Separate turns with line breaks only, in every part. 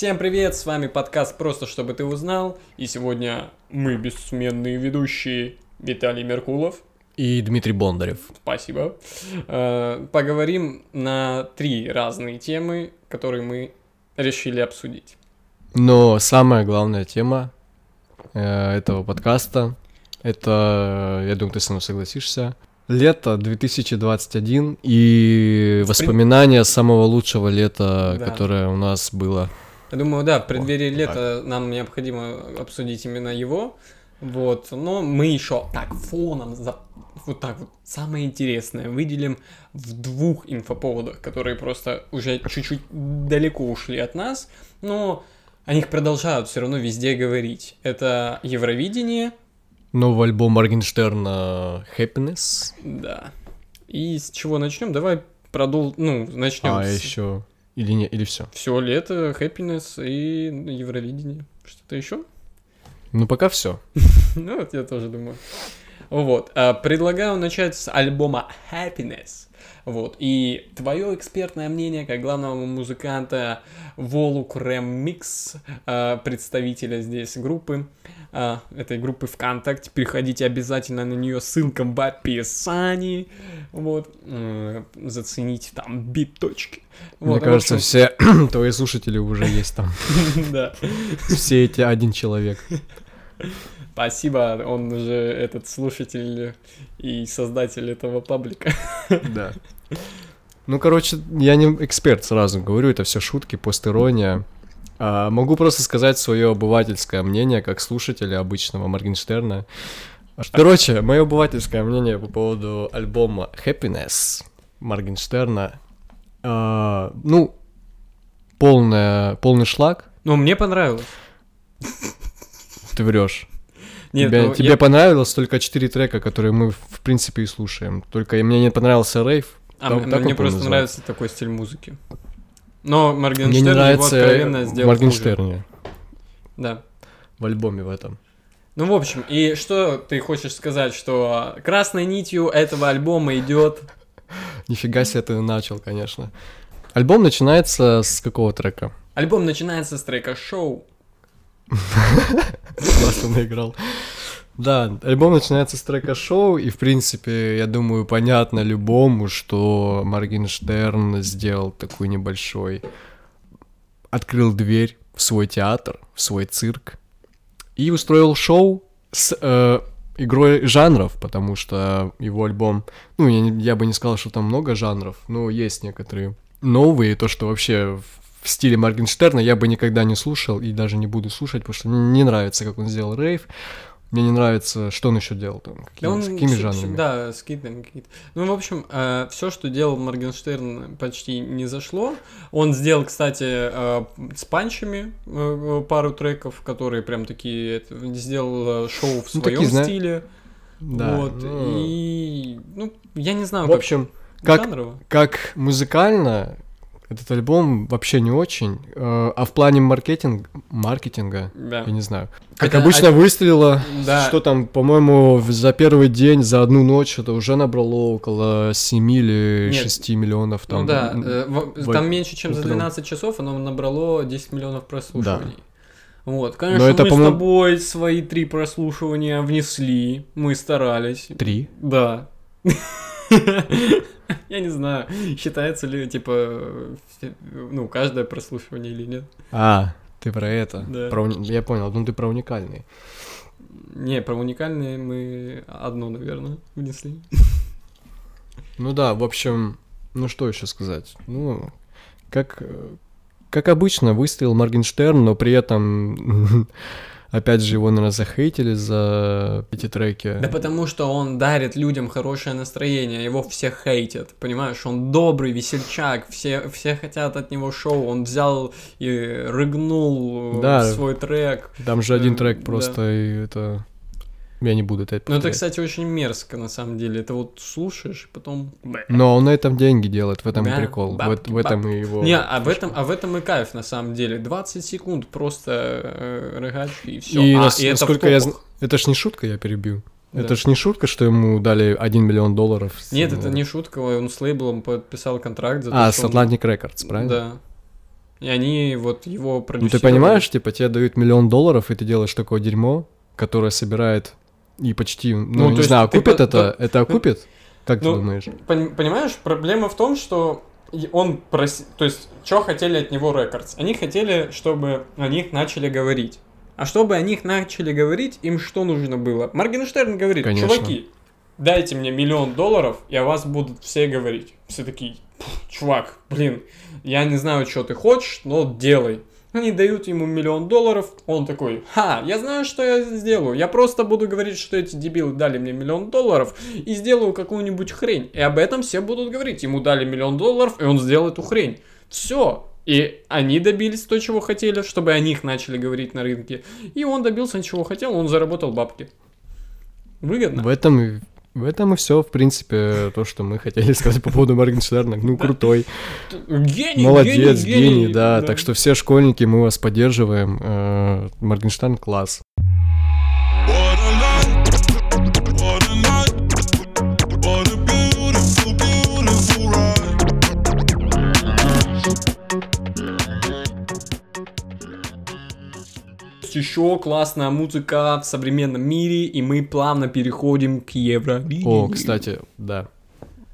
Всем привет, с вами подкаст «Просто чтобы ты узнал». И сегодня мы бессменные ведущие Виталий Меркулов.
И Дмитрий Бондарев.
Спасибо. Э, Поговорим на три разные темы, которые мы решили обсудить.
Но самая главная тема э, этого подкаста, это, я думаю, ты со мной согласишься, лето 2021 и воспоминания самого лучшего лета,
Да.
которое у нас было.
Я думаю, да, в преддверии
Вот
лета нам необходимо обсудить именно его. Вот, но мы еще так фоном, за... вот так вот, самое интересное выделим в двух инфоповодах, которые просто уже чуть-чуть далеко ушли от нас, но о них продолжают все равно везде говорить. Это Евровидение,
Новый альбом Моргенштерна Happiness.
да. И с чего начнем? Давай продол... ну, начнем
А
с...
еще или не, или все.
Все лето, Happiness и Евровидение. Что-то еще?
Ну пока все.
Ну, вот я тоже думаю. Вот. а, Предлагаю начать с альбома Happiness. Вот. И твое экспертное мнение, как главного музыканта Волук Ремикс, представителя здесь группы, а, этой группы ВКонтакте. Переходите обязательно на нее, ссылка в описании. Вот. М, Зацените там биточки.
Мне
Вот, в
кажется,
общем,
все твои слушатели уже есть там.
Да.
Все эти один человек.
Спасибо, он уже этот слушатель и создатель этого паблика.
Да. Ну, короче, я не эксперт, сразу говорю, это все шутки, постерония. А, могу просто сказать свое обывательское мнение, как слушателя обычного Моргенштерна. Короче, мое обывательское мнение по поводу альбома Happiness Моргенштерна. А, ну, полная, полный шлак,
Ну, мне понравилось.
ты врешь.
Нет,
тебе
ну,
тебе
я-
понравилось только четыре трека, которые мы, в принципе, и слушаем. Только мне не понравился рейв.
а,
так-
м-
так
мне
он
просто
называется.
нравится такой стиль музыки. Но Моргенштерн
Мне не
его
нравится
откровенно сделал
Моргенштерне.
Да.
В альбоме в этом.
Ну, в общем, и что ты хочешь сказать, что красной нитью этого альбома идет...
Нифига себе ты начал, конечно. Альбом начинается с какого трека?
Альбом начинается с трека «Шоу».
Классно наиграл. Да, альбом начинается с трека шоу, и, в принципе, я думаю, понятно любому, что Моргенштерн сделал такой небольшой... Открыл дверь в свой театр, в свой цирк, и устроил шоу с э, игрой жанров, потому что его альбом... Ну, я, я бы не сказал, что там много жанров, но есть некоторые новые, то, что вообще в- стиле Моргенштерна я бы никогда не слушал и даже не буду слушать, потому что мне не нравится, как он сделал рейв. Мне не нравится, что он еще делал там, какими,
Да он
с какими жанрами.
Да, скидами какие-то. Ну, в общем, все, что делал Моргенштерн, почти не зашло. Он сделал, кстати, э, с панчами э, пару треков, которые прям такие... это, Сделал э, шоу в
Ну,
своем
такие, зна-
стиле.
Да,
вот.
ну.
И... Ну, я не знаю,
В общем,
как
как,
жанрово.
как музыкально этот альбом вообще не очень, э, а в плане маркетинг, маркетинга,
Да.
я не знаю. Как
Это
обычно
од-
выстрелило,
Да.
что там, по-моему, за первый день, за одну ночь это уже набрало около 7 или
Нет.
6 миллионов там.
ну да, э, в- там меньше, чем за
утром.
12 часов оно набрало 10 миллионов прослушиваний. Вот,
Но
конечно,
это,
мы с тобой свои три прослушивания внесли, мы старались.
Три.
Да. Я не знаю, считается ли, типа, ну, каждое прослушивание или нет.
А, ты про это.
Да.
Про Я понял, ну ты про уникальный.
Не, про уникальные мы одно, наверное, внесли.
Ну да, в общем, ну что еще сказать? Ну, как, э, как обычно, выстрелил Моргенштерн, но при этом, опять же, его, наверное, захейтили за эти треки.
Да потому что он дарит людям хорошее настроение, его все хейтят, понимаешь? Он добрый, весельчак, все, все хотят от него шоу, он взял и рыгнул э,
Да.
свой трек.
Там же один
Э,
трек
да.
просто, и это... Я не буду это
Ну это,
повторять.
кстати, очень мерзко, на самом деле. Это вот слушаешь, и потом...
Но он на этом деньги делает, в этом
Да,
и прикол. В,
бабки,
в этом и его...
Не, а в этом, а в этом и кайф, на самом деле. 20 секунд просто э, рыгать, и все.
И
а,
нас-
и это в
насколько я
топах.
знаю... Это ж не шутка, я перебью.
Да.
Это ж не шутка, что ему дали 1 миллион долларов. с-
Нет, это не шутка, он с лейблом подписал контракт за то,
А, с
он-
Atlantic Records, правильно?
Да. И они вот его
Ну
продюсировали.
ты понимаешь, типа тебе дают миллион долларов, и ты делаешь такое дерьмо, которое собирает и почти, ну,
Ну,
не знаю,
ты
окупит
по-
это? Это окупит? Как
Ну,
ты думаешь?
Пон- Понимаешь, проблема в том, что он проси... То есть, что хотели от него Рекордс? Они хотели, чтобы о них начали говорить. А чтобы о них начали говорить, им что нужно было? Моргенштерн говорит,
Конечно.
чуваки, дайте мне миллион долларов, и о вас будут все говорить. Все такие, «Пф, чувак, блин, я не знаю, что ты хочешь, но делай. Они дают ему миллион долларов, он такой, ха, я знаю, что я сделаю. Я просто буду говорить, что эти дебилы дали мне миллион долларов и сделаю какую-нибудь хрень. И об этом все будут говорить. Ему дали миллион долларов, и он сделал эту хрень. Все. И они добились то, чего хотели, чтобы о них начали говорить на рынке. И он добился чего хотел, он заработал бабки. Выгодно.
В этом в этом и все, в принципе, то, что мы хотели сказать по поводу Моргенштерна. Ну, крутой.
Гений,
Молодец,
гений,
гений, да. Так что все школьники, мы вас поддерживаем. Э, Моргенштерн класс.
Есть еще классная музыка в современном мире, и мы плавно переходим к Евровидению.
О, кстати, да.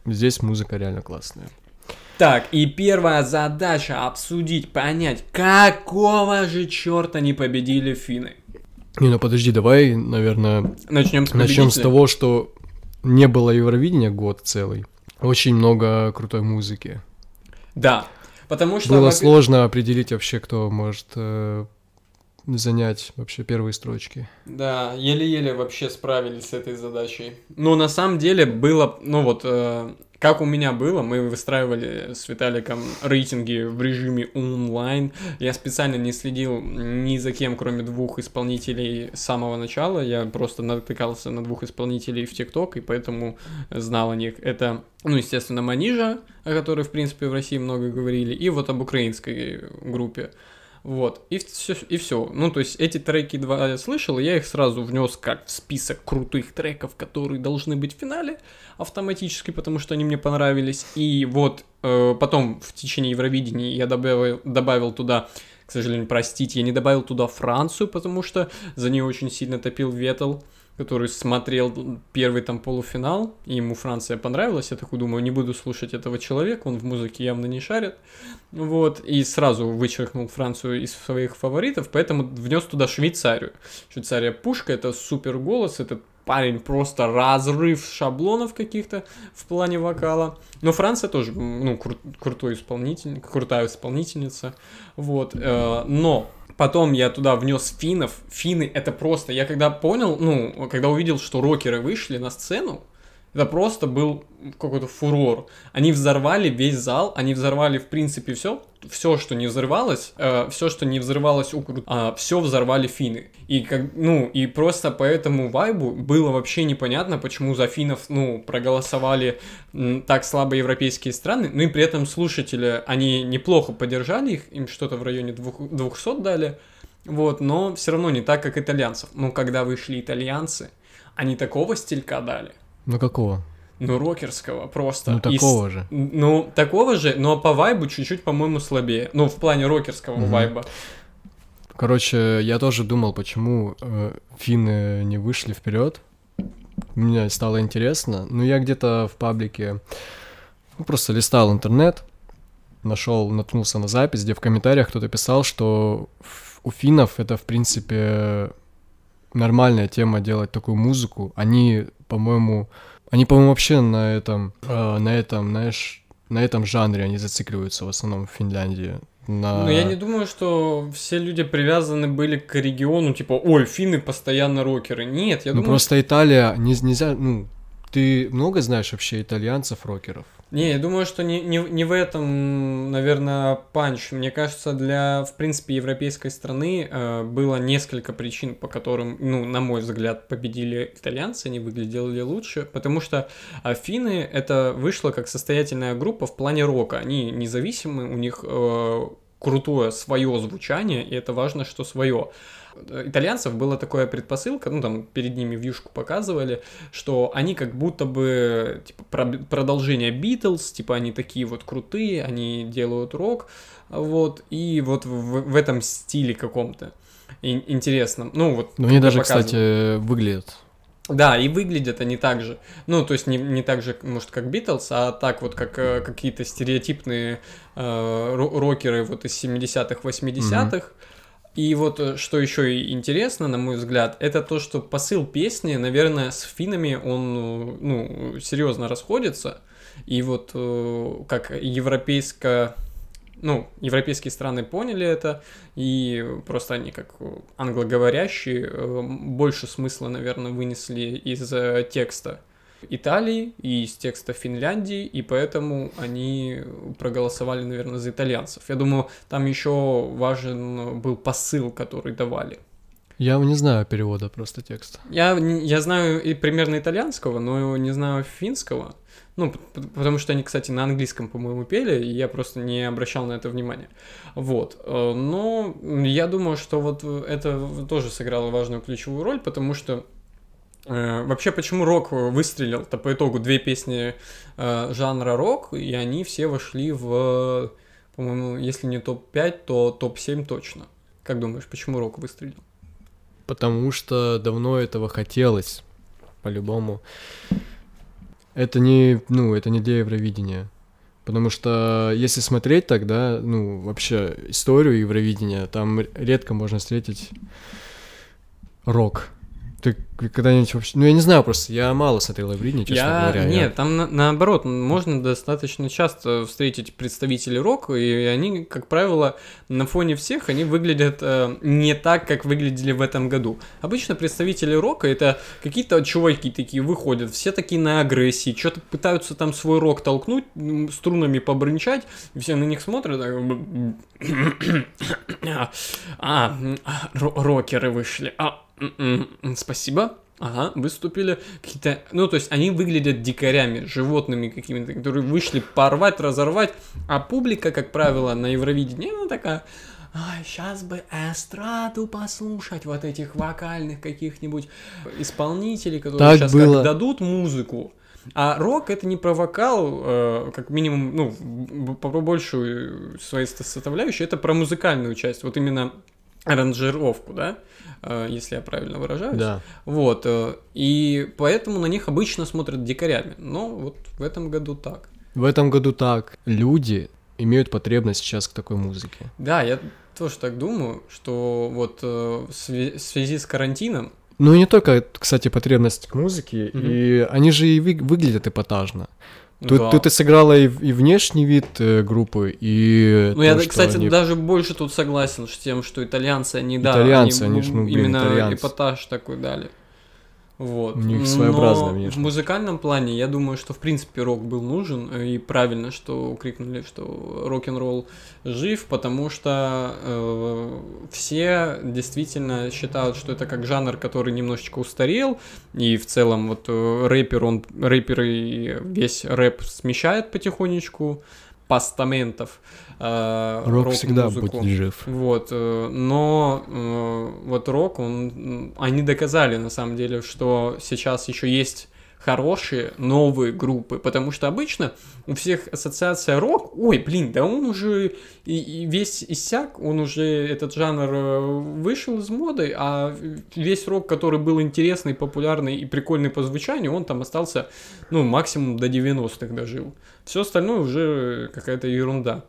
Здесь музыка реально классная.
Так, и первая задача обсудить, понять, какого же черта не победили финны.
Не, ну подожди, давай, наверное,
Начнем с
начнем с того, что не было Евровидения год целый. Очень много крутой музыки.
Да, потому что...
Было сложно определить вообще, кто может э, занять вообще первые строчки.
Да, еле-еле вообще справились с этой задачей. Но на самом деле было, ну вот, э, как у меня было, мы выстраивали с Виталиком рейтинги в режиме онлайн. Я специально не следил ни за кем, кроме двух исполнителей с самого начала. Я просто натыкался на двух исполнителей в ТикТок, и поэтому знал о них. Это, ну, естественно, Манижа, о которой, в принципе, в России много говорили, и вот об украинской группе. Вот, и все, и все. Ну, то есть эти треки два я слышал, я их сразу внес как в список крутых треков, которые должны быть в финале автоматически, потому что они мне понравились. И вот э, потом в течение Евровидения я добавил, добавил туда, к сожалению, простите, я не добавил туда Францию, потому что за нее очень сильно топил Ветл который смотрел первый там полуфинал, и ему Франция понравилась, я такой думаю, не буду слушать этого человека, он в музыке явно не шарит, вот, и сразу вычеркнул Францию из своих фаворитов, поэтому внес туда Швейцарию. Швейцария пушка, это супер голос, этот парень просто разрыв шаблонов каких-то в плане вокала. Но Франция тоже, ну, кру- крутой исполнитель, крутая исполнительница, вот, э, но Потом я туда внес финнов. Финны это просто. Я когда понял, ну, когда увидел, что рокеры вышли на сцену, это просто был какой-то фурор. Они взорвали весь зал, они взорвали, в принципе, все. Все, что не взрывалось, все, что не взрывалось у все взорвали финны. И как, ну, и просто по этому вайбу было вообще непонятно, почему за финнов, ну, проголосовали м, так слабо европейские страны. Ну и при этом слушатели, они неплохо поддержали их, им что-то в районе двух- 200 дали. Вот, но все равно не так, как итальянцев. Но когда вышли итальянцы, они такого стилька дали.
Ну какого?
Ну, рокерского просто.
Ну
И
такого же.
Ну, такого же, но по вайбу чуть-чуть, по-моему, слабее. Ну, в плане рокерского
Мгм.
вайба.
Короче, я тоже думал, почему э, финны не вышли вперед. Мне стало интересно. Ну, я где-то в паблике ну, просто листал интернет, нашел, наткнулся на запись, где в комментариях кто-то писал, что у финнов это, в принципе, нормальная тема делать такую музыку. Они, по-моему, они, по-моему, вообще на этом, э, на этом, знаешь, на этом жанре они зацикливаются в основном в Финляндии. На...
Но я не думаю, что все люди привязаны были к региону, типа, ой, финны постоянно рокеры. Нет, я
ну
думаю,
просто Италия, не, нельзя, ну, ты много знаешь вообще итальянцев, рокеров?
Не, я думаю, что не, не, не в этом, наверное, панч. Мне кажется, для, в принципе, европейской страны э, было несколько причин, по которым, ну, на мой взгляд, победили итальянцы, они выглядели лучше, потому что э, финны это вышло как состоятельная группа в плане рока. Они независимы, у них э, крутое свое звучание, и это важно, что свое. Итальянцев была такая предпосылка, ну там перед ними вьюшку показывали, что они как будто бы типа, про- продолжение Битлз, типа они такие вот крутые, они делают рок, вот, и вот в, в этом стиле каком-то ин- интересном. Ну вот.
Ну, они даже,
показывают.
кстати, выглядят.
Да, и выглядят они так же. Ну, то есть не, не так же, может, как Битлз, а так вот, как э, какие-то стереотипные э, ро- рокеры вот из 70-х, 80-х. И вот э, что еще интересно, на мой взгляд, это то, что посыл песни, наверное, с финами он, ну, серьезно расходится. И вот э, как европейско ну, европейские страны поняли это, и просто они, как англоговорящие, э, больше смысла, наверное, вынесли из текста Италии и из текста Финляндии, и поэтому они проголосовали, наверное, за итальянцев. Я думаю, там еще важен был посыл, который давали.
Я не знаю перевода просто текста.
Я, я знаю и примерно итальянского, но не знаю финского. Ну, потому что они, кстати, на английском, по-моему, пели, и я просто не обращал на это внимания. Вот. Э, Но я думаю, что вот это тоже сыграло важную ключевую роль, потому что вообще почему рок выстрелил-то по итогу две песни э, жанра рок, и они все вошли в, по-моему, если не топ-5, то топ-7 точно. Как думаешь, почему рок выстрелил?
Потому что давно этого хотелось, по-любому. Это не, ну, это не для Евровидения. Потому что если смотреть тогда, ну, вообще историю Евровидения, там редко можно встретить рок. Ты когда-нибудь вообще... Ну, я не знаю просто, я мало смотрел Евровидение, честно
я...
говоря. я-
Нет, там на- наоборот, можно достаточно часто встретить представителей рока, и они, как правило, на фоне всех, они выглядят э, не так, как выглядели в этом году. Обычно представители рока это какие-то чуваки такие выходят, все такие на агрессии, что-то пытаются там свой рок толкнуть, струнами побрынчать, все на них смотрят, так, а, а, ро- рокеры вышли, а, спасибо. Ага, выступили какие-то... Ну, то есть они выглядят дикарями, животными какими-то, которые вышли порвать, разорвать, а публика, как правило, на Евровидении, она такая... Ай, сейчас бы эстраду послушать, вот этих вокальных каких-нибудь исполнителей, которые
Так
сейчас
было.
как дадут музыку. А рок это не про вокал, э, как минимум, ну, по большую своей со- составляющей, это про музыкальную часть, вот именно аранжировку, да, если я правильно выражаюсь.
Да.
Вот, э, и поэтому на них обычно смотрят дикарями, но вот в этом году так.
В этом году так. Люди имеют потребность сейчас к такой музыке.
Да, я тоже так думаю, что вот э, в связи с карантином,
Ну и не только, кстати, потребность к музыке,
Мгм.
и они же и вы- выглядят эпатажно. Тут,
да.
тут и сыграла и, и внешний вид э, группы, и
Ну, я,
то, что
кстати,
они-
даже больше тут согласен с тем, что итальянцы, они, да,
Итальянцы,
они,
они ж, ну, блин,
именно
итальянцы.
эпатаж такой дали. Вот.
У них своеобразная
Но в
внешность.
музыкальном плане, я думаю, что, в принципе, рок был нужен, э, и правильно, что крикнули, что рок-н-ролл жив, потому что э, все действительно считают, что это как жанр, который немножечко устарел, и в целом вот э, рэпер, он, рэпер и весь рэп смещает потихонечку постаментов э,
Рок всегда будет жив.
Вот, э, но э, вот рок, он, они доказали на самом деле, что сейчас еще есть хорошие новые группы, потому что обычно у всех ассоциация рок, ой, блин, да он уже и, и весь иссяк, он уже этот жанр э, вышел из моды, а весь рок, который был интересный, популярный и прикольный по звучанию, он там остался, ну, максимум до 90-х дожил. Все остальное уже какая-то ерунда.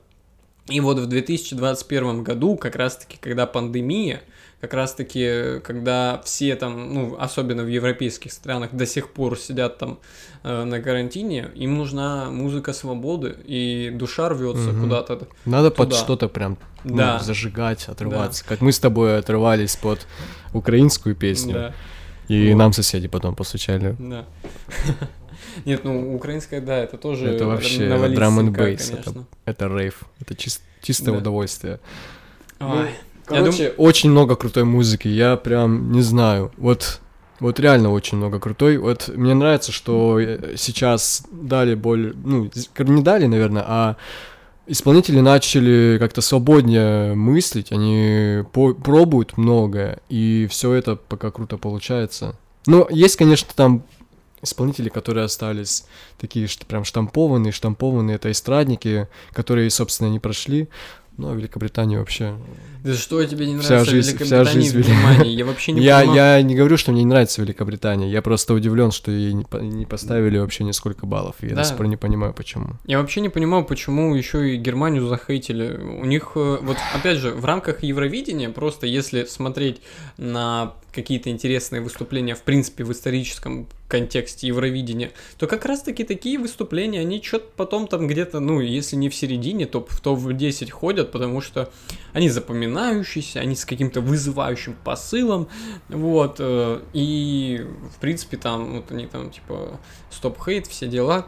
И вот в 2021 году, как раз-таки, когда пандемия, как раз-таки, когда все там, ну, особенно в европейских странах, до сих пор сидят там э, на карантине, им нужна музыка свободы, и душа рвется
Мгм.
куда-то.
Надо под
туда.
что-то прям ну,
Да.
зажигать, отрываться. Как мы с тобой отрывались под украинскую песню,
Да,
и
Вот.
нам соседи потом постучали.
да. Нет, ну, украинская, да, это тоже
Это вообще and
слегка,
bass, это
конечно.
Это рейв, это чис- чистое
Да.
удовольствие.
Ай,
Короче, очень много крутой музыки, я прям не знаю. Вот, вот реально очень много крутой. Вот мне нравится, что э, сейчас дали более, ну, не дали, наверное, а исполнители начали как-то свободнее мыслить, они по- пробуют многое, и все это пока круто получается. Но есть, конечно, там исполнители, которые остались такие что прям штампованные, штампованные, это эстрадники, которые, собственно, не прошли. Ну, а Великобритания вообще...
Да что тебе не
Вся
нравится
жизнь-
в
вся жизнь
в Германии? Я вообще не
я,
понимаю.
я не говорю, что мне не нравится Великобритания, я просто удивлен, что ей не, по- не поставили вообще нисколько баллов, я
Да.
до сих пор не понимаю, почему.
Я вообще не понимаю, почему еще и Германию захейтили. У них, э, вот опять же, в рамках Евровидения, просто если смотреть на какие-то интересные выступления, в принципе, в историческом контексте Евровидения, то как раз-таки такие выступления, они что-то потом там где-то, ну, если не в середине, то в топ-10 ходят, потому что они запоминающиеся, они с каким-то вызывающим посылом, вот, э, и, в принципе, там, вот они там, типа, стоп-хейт, все дела,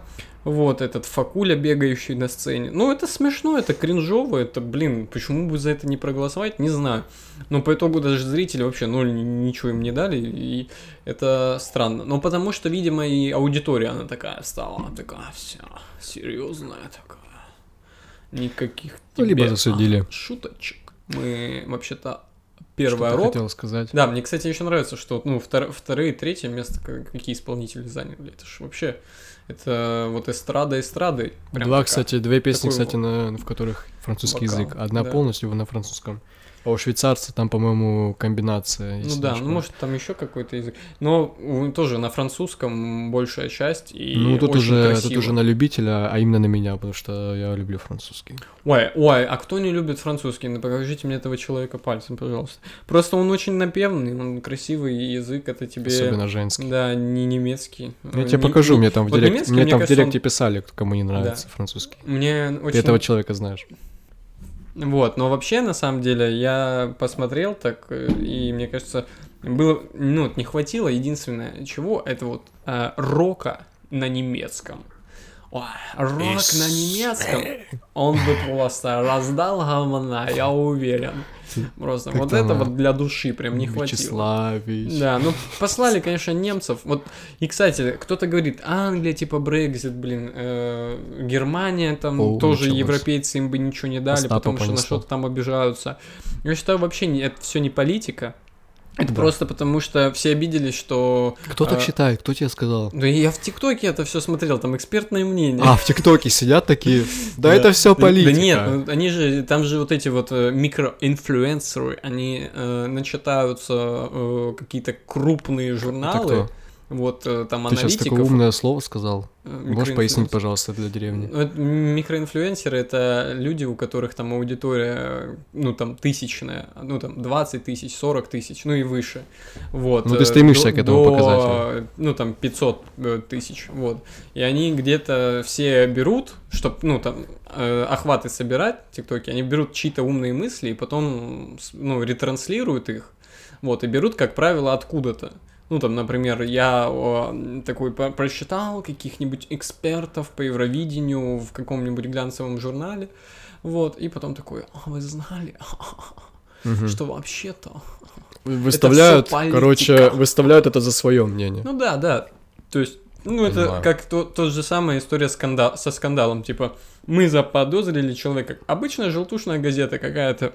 вот этот Факуля, бегающий на сцене. Ну, это смешно, это кринжово, это, блин, почему бы за это не проголосовать, не знаю. Но по итогу даже зрители вообще ноль ни- ничего им не дали, и это странно. Но потому что, видимо, и аудитория, она такая стала, такая вся серьезная такая. Никаких
Ну, либо
тебе,
засудили.
а, шуточек. Мы, вообще-то, первая рок,
хотел сказать?
да, мне, кстати, еще нравится, что ну, втор- вторые, третье место какие исполнители заняли. Это ж вообще, это вот эстрада эстрады. прям
Два,
такая.
кстати, две песни,
такой
кстати, на, в которых французский
вокал,
язык. Одна
да.
полностью на французском. А у швейцарца там, по-моему, комбинация.
Ну да, ну может там еще какой-то язык. Но тоже на французском большая часть и
Ну, тут уже,
красиво.
тут уже на любителя, а именно на меня, потому что я люблю французский.
Ой, ой, а кто не любит французский? Ну покажите мне этого человека пальцем, пожалуйста. Просто он очень напевный, он красивый, язык это тебе...
Особенно женский.
Да, не немецкий.
Я тебе
не-
покажу,
не-
мне там в
вот
директе, мне
мне
там в
кажется, он-
директе писали, кому не нравится французский.
Мне
Ты
очень...
этого человека знаешь.
Вот, но вообще, на самом деле, я посмотрел так, э, и мне кажется, было, ну, не хватило единственное чего, это вот э, рока на немецком. Рок на немецком, он бы просто раздал говна, я уверен. Просто вот это вот для души прям не хватило. Да, ну послали, конечно, немцев. Вот и кстати, кто-то говорит, Англия типа Брекзит, блин, э, Германия там тоже европейцы им бы ничего не дали, потому что на что-то там обижаются. Я считаю вообще это все не политика. Это
Да.
просто потому, что все обиделись, что...
Кто так
а,
считает? Кто тебе сказал?
Да я в ТикТоке это все смотрел, там экспертное мнение.
А, в ТикТоке сидят такие. Да это все политика.
Да нет, ну, они же, там же вот эти вот э, микроинфлюенсеры, они э, начитаются какие-то крупные журналы? Вот э, там
Ты сейчас
аналитиков.
такое умное слово сказал.
э,
Можешь пояснить, пожалуйста, для деревни?
Ну, Микроинфлюенсеры это люди, у которых там аудитория, ну там тысячная, ну там 20 тысяч, 40 тысяч, ну и выше. Вот.
Ну, ты
э,
стремишься
до-
к этому
до,
показателю.
Ну там 500 э, тысяч, вот. И они где-то все берут, чтобы, ну там, охваты собирать в ТикТоке, они берут чьи-то умные мысли и потом, ну, ретранслируют их, вот, и берут, как правило, откуда-то. Ну, там, например, я о, такой прочитал каких-нибудь экспертов по Евровидению в каком-нибудь глянцевом журнале, вот, и потом такой, а вы знали, что вообще-то...
Выставляют, короче, выставляют это за свое мнение.
Ну да, да, то есть, ну это как то, тот же самая история сканда- со скандалом, типа, мы заподозрили человека, обычная желтушная газета какая-то,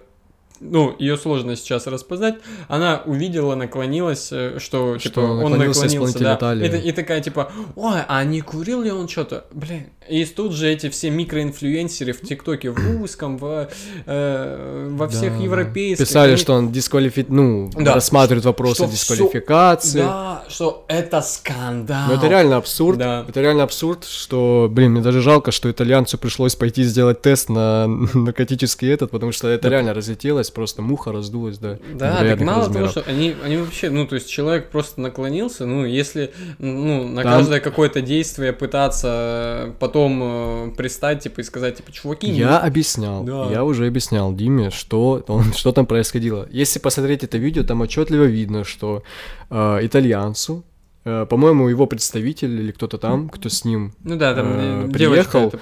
ну, ее сложно сейчас распознать. Она увидела, наклонилась, э, что,
Что
типа, он
наклонился
да. И, и такая, типа, ой, а не курил ли он что-то? Блин. И тут же эти все микроинфлюенсеры в ТикТоке, в русском, в, э, во всех
Да.
европейских.
Писали,
они-
что он дисквалифи... ну,
Да.
рассматривает вопросы
Что
дисквалификации.
Да, что это скандал.
Но это реально абсурд.
Да.
Это реально абсурд, что, блин, мне даже жалко, что итальянцу пришлось пойти сделать тест на наркотический этот, потому что это реально разлетелось, просто муха раздулась, да.
Да, так мало
размеров.
того, что они, они вообще, ну, то есть человек просто наклонился, ну, если, ну, на
Там-
каждое какое-то действие пытаться потом э, пристать, типа, и сказать, типа, чуваки, не-
Я объяснял,
Да.
я уже объяснял Диме, что, он, что там происходило. Если посмотреть это видео, там отчетливо видно, что э, итальянцу, э, по-моему, его представитель или кто-то там, кто с ним,
ну да, там
э,
э, девочка
приехал,
это,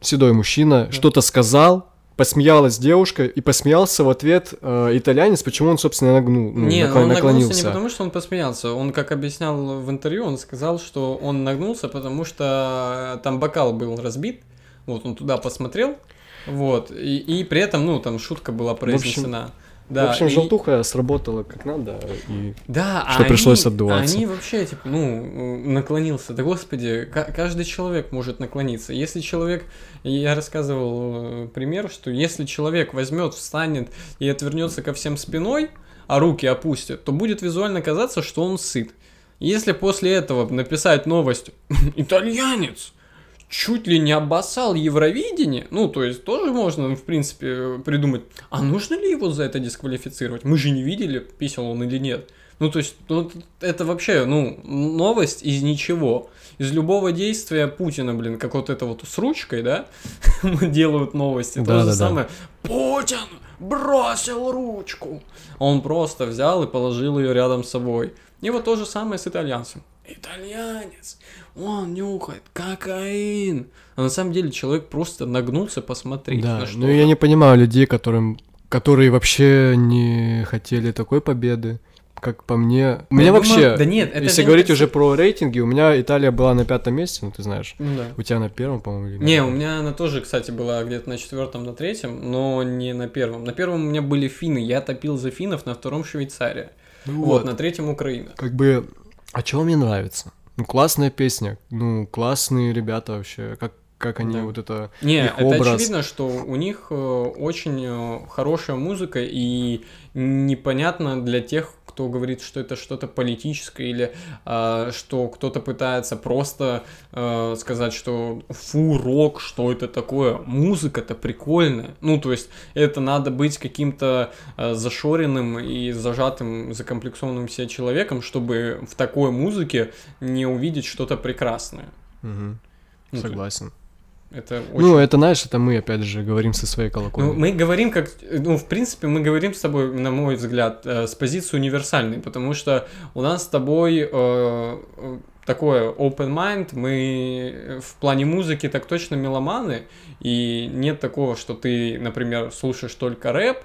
седой мужчина, что-то сказал, посмеялась девушка, и посмеялся в ответ э, итальянец, почему он, собственно, нагнул, ну,
Не,
наклон-
он нагнулся не
наклонился.
потому, что он посмеялся. Он, как объяснял в интервью, он сказал, что он нагнулся, потому что там бокал был разбит. Вот он туда посмотрел, Вот. И, и при этом, ну, там шутка была произнесена. Да,
в общем,
и-
желтуха сработала как надо, и
Да,
что
а
пришлось
они-
отдуваться.
Они вообще, типа, ну, наклонился. Да господи, ка- каждый человек может наклониться. Если человек, я рассказывал э, пример, что если человек возьмет, встанет и отвернется ко всем спиной, а руки опустит, то будет визуально казаться, что он сыт. Если после этого написать новость «Итальянец!» Чуть ли не обоссал Евровидение, ну, то есть тоже можно, в принципе, придумать, а нужно ли его за это дисквалифицировать? Мы же не видели, писал он или нет. Ну, то есть, ну, это вообще, ну, новость из ничего. Из любого действия Путина, блин, как вот это вот с ручкой, да, делают новости. То же самое. Путин бросил ручку. Он просто взял и положил ее рядом с собой. И вот то же самое с итальянцем. Итальянец, он нюхает кокаин. А на самом деле человек просто нагнулся посмотреть
да,
на что.
ну я не понимаю людей, которым, которые вообще не хотели такой победы, как по мне. У меня
Я
вообще,
думаю- да нет, это
если говорить
не
уже про рейтинги, у меня Италия была на пятом месте, ну ты знаешь.
Ну да.
У тебя на первом, по-моему, или
Не, у меня она тоже, кстати, была где-то на четвертом, на третьем, но не на первом. На первом у меня были финны, я топил за финнов, на втором Швейцария.
Ну
Вот, на третьем Украина.
Как бы, а чего мне нравится? Ну, классная песня, ну, классные ребята вообще, как, как они
Да.
вот это...
Не,
их
это
образ.
очевидно, что у них э, очень э, хорошая музыка, и непонятно для тех, кто говорит, что это что-то политическое, или э, что кто-то пытается просто э, сказать, что фу, рок, что это такое. Музыка-то прикольная. Ну, то есть, это надо быть каким-то э, зашоренным и зажатым, закомплексованным себе человеком, чтобы в такой музыке не увидеть что-то прекрасное. То-
Согласен.
Это очень
Ну, это, знаешь, это мы, опять же, говорим со своей
Ну,
колокольни.
мы говорим как, ну, в принципе, мы говорим с тобой, на мой взгляд, э, с позиции универсальной, потому что у нас с тобой э, э, такое open mind, мы в плане музыки так точно меломаны, и нет такого, что ты, например, слушаешь только рэп,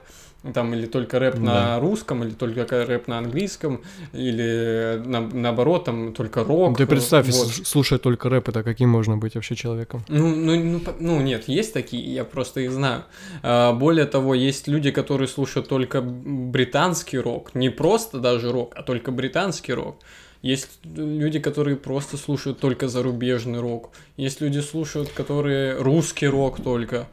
там, или только рэп на
Да.
русском, или только рэп на английском, или на- наоборот, там, только рок.
Ты представь,
вот.
если слушая только рэп, это каким можно быть вообще человеком?
Ну, ну, ну, ну, нет, есть такие, я просто их знаю. А, более того, есть люди, которые слушают только британский рок. Не просто даже рок, а только британский рок. Есть люди, которые просто слушают только зарубежный рок. Есть люди, слушают, которые русский рок только.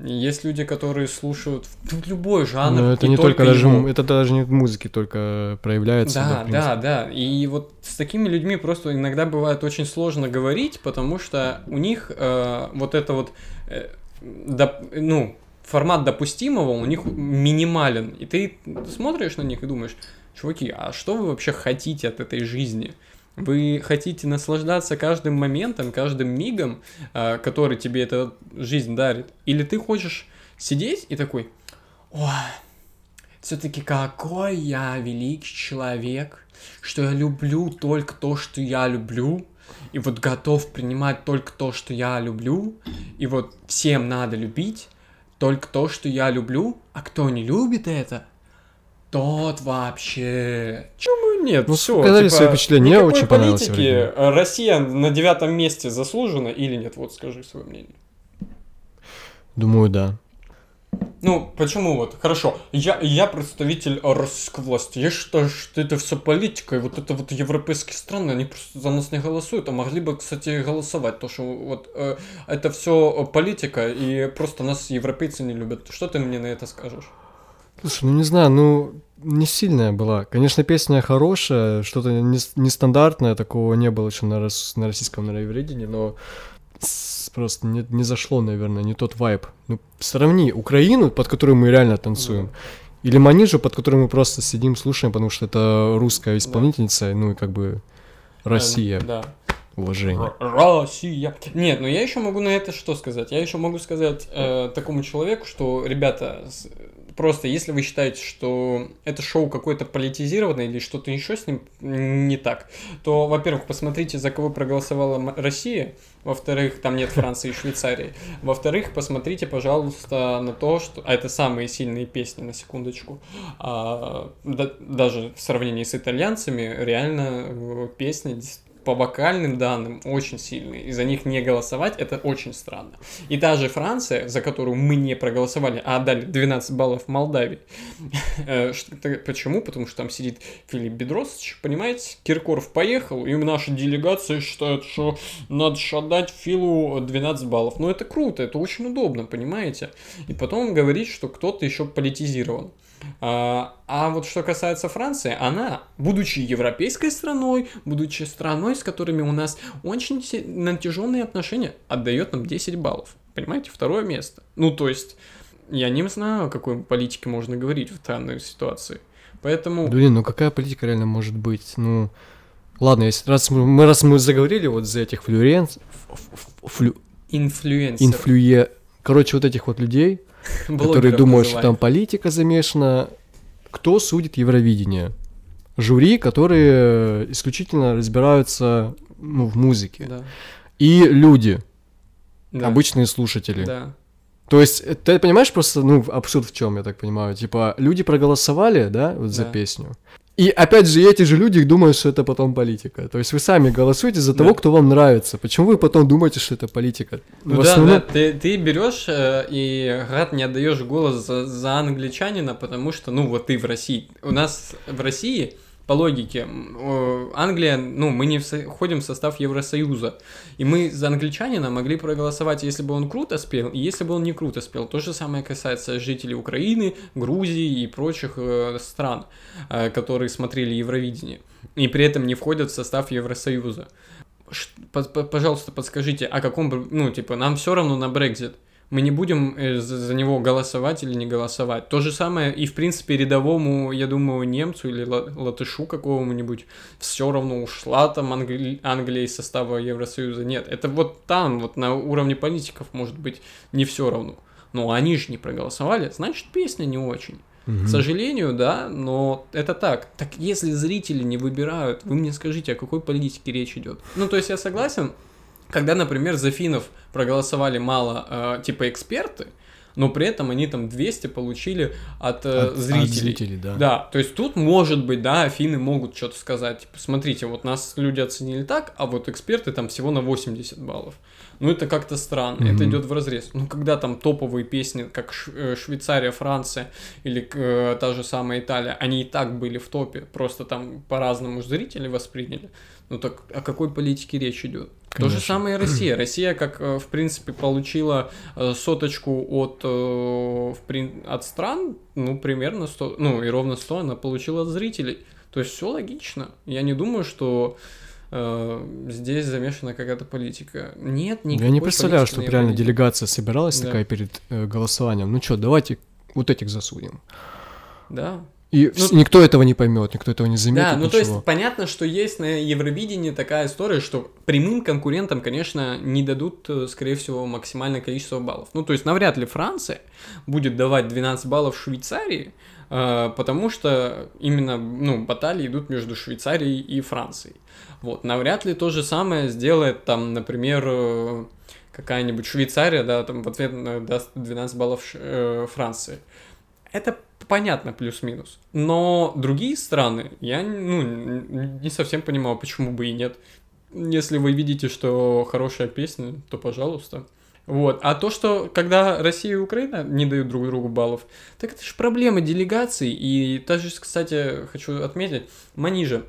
Есть люди, которые слушают ну, любой жанр.
Но это не, только, даже,
его.
это даже не в музыке только проявляется.
Да,
принципе.
да, да. И вот с такими людьми просто иногда бывает очень сложно говорить, потому что у них э, вот это вот, э, доп- ну, формат допустимого у них минимален. И ты смотришь на них и думаешь, чуваки, а что вы вообще хотите от этой жизни? Вы хотите наслаждаться каждым моментом, каждым мигом, э, который тебе эта жизнь дарит? Или ты хочешь сидеть и такой, ой, все-таки какой я великий человек, что я люблю только то, что я люблю, и вот готов принимать только то, что я люблю, и вот всем надо любить только то, что я люблю, а кто не любит это, тот вообще... Чему нет?
Ну,
Всё,
сказали
типа,
свои впечатления. Мне
никакой
очень понравилось
политики. Россия на девятом месте заслужена или нет? Вот скажи свое мнение.
Думаю, да.
Ну, почему вот? Хорошо, я, я представитель российской власти. Я считаю, что это все политика, и вот это вот европейские страны, они просто за нас не голосуют, а могли бы, кстати, голосовать, то что вот э, это все политика, и просто нас европейцы не любят. Что ты мне на это скажешь?
Слушай, ну не знаю, ну не сильная была. Конечно, песня хорошая, что-то не- нестандартное, такого не было еще на, рос- на российском на Евровидении, но просто не, не зашло, наверное, не тот вайб. Ну, сравни Украину, под которую мы реально танцуем, или Манижу, под которую мы просто сидим, слушаем, потому что это русская исполнительница, ну и как бы Россия,
Да.
уважение.
Россия. Нет, но я еще могу на это что сказать? Я еще могу сказать э, такому человеку, что, ребята, просто если вы считаете, что это шоу какое-то политизированное или что-то еще с ним не так, то, во-первых, посмотрите, за кого проголосовала Россия, во-вторых, там нет Франции и Швейцарии, во-вторых, посмотрите, пожалуйста, на то, что... А это самые сильные песни, на секундочку. А, да- даже в сравнении с итальянцами, реально э, песни по вокальным данным очень сильные, и за них не голосовать, это очень странно. И та же Франция, за которую мы не проголосовали, а отдали 12 баллов Молдавии. Э, Почему? Потому что там сидит Филипп Бедросович, понимаете? Киркоров поехал, и наша делегация считает, что надо отдать Филу 12 баллов. Ну, это круто, это очень удобно, понимаете? И потом говорит, что кто-то еще политизирован. А, а вот что касается Франции, она, будучи европейской страной, будучи страной, с которыми у нас очень натяженные отношения, отдает нам 10 баллов. Понимаете, второе место. Ну, то есть, я не знаю, о какой политике можно говорить в данной ситуации. Поэтому...
Блин, ну какая политика реально может быть? Ну, ладно, если раз мы, раз мы заговорили вот за этих флюренц... ф- ф- флю-
Инфлюенсер.
инфлюе... Короче, вот этих вот людей, которые думают, что там политика замешана. Кто судит Евровидение? Жюри, которые исключительно разбираются ну, в музыке.
Да.
И люди,
Да.
обычные слушатели.
Да.
То есть, э, ты понимаешь просто, ну, абсурд в чем, я так понимаю? Типа, люди проголосовали, да, вот за
Да.
песню. И опять же, эти же люди думают, что это потом политика. То есть вы сами голосуете за того,
Да.
кто вам нравится. Почему вы потом думаете, что это политика?
Ну
в
да,
основном...
да, ты, ты берешь э, и гад не отдаешь голос за, за англичанина, потому что, ну, вот ты в России. У нас в России, по логике, Англия, ну, мы не входим в состав Евросоюза. И мы за англичанина могли проголосовать, если бы он круто спел, и если бы он не круто спел. То же самое касается жителей Украины, Грузии и прочих э, стран, э, которые смотрели Евровидение. И при этом не входят в состав Евросоюза. Пожалуйста, подскажите, о каком, ну, типа, нам все равно на Брекзит. Мы не будем э, за, за него голосовать или не голосовать. То же самое и, в принципе, рядовому, я думаю, немцу или ла- латышу какому-нибудь все равно ушла там Англи- Англия из состава Евросоюза. Нет, это вот там, вот на уровне политиков, может быть, не все равно. Но они же не проголосовали, значит, песня не очень.
Мгм.
К сожалению, да, но это так. Так если зрители не выбирают, вы мне скажите, о какой политике речь идет? Ну, то есть я согласен, когда, например, за финнов проголосовали мало, э, типа, эксперты, но при этом они там 200 получили от, э,
От- от
зрителей.
зрителей, да.
Да, то есть тут, может быть, да, финны могут что-то сказать. Типа, смотрите, вот нас люди оценили так, а вот эксперты там всего на 80 баллов. Ну, это как-то странно, это
Мгм.
идет в разрез. Ну, когда там топовые песни, как э, Швейцария, Франция или э, та же самая Италия, они и так были в топе, просто там по-разному зрители восприняли. Ну, так о какой политике речь идет? То же
Конечно.
самое и Россия. Россия, как, э, в принципе, получила э, соточку от, э, от стран, ну, примерно 100, ну, и ровно 100 она получила от зрителей. То есть все логично. Я не думаю, что э, здесь замешана какая-то политика. Нет, никакой
Я не представляю,
политики на
реально
Евровидении.
делегация собиралась
Да.
такая перед э, голосованием. Ну что, давайте вот этих засудим.
Да.
И
Ну,
никто этого не поймет, никто этого не заметит.
Да, ну то
ничего.
есть понятно, что есть на Евровидении такая история, что прямым конкурентам, конечно, не дадут, э, скорее всего, максимальное количество баллов. Ну то есть навряд ли Франция будет давать 12 баллов Швейцарии, э, потому что именно, ну, баталии идут между Швейцарией и Францией. Вот, навряд ли то же самое сделает там, например, э, какая-нибудь Швейцария, да, там в ответ даст 12 баллов Франции. Это понятно, плюс-минус. Но другие страны, я ну, не совсем понимаю, почему бы и нет. Если вы видите, что хорошая песня, то пожалуйста. Вот. А то, что когда Россия и Украина не дают друг другу баллов, так это же проблема делегаций. И даже, кстати, хочу отметить, Манижа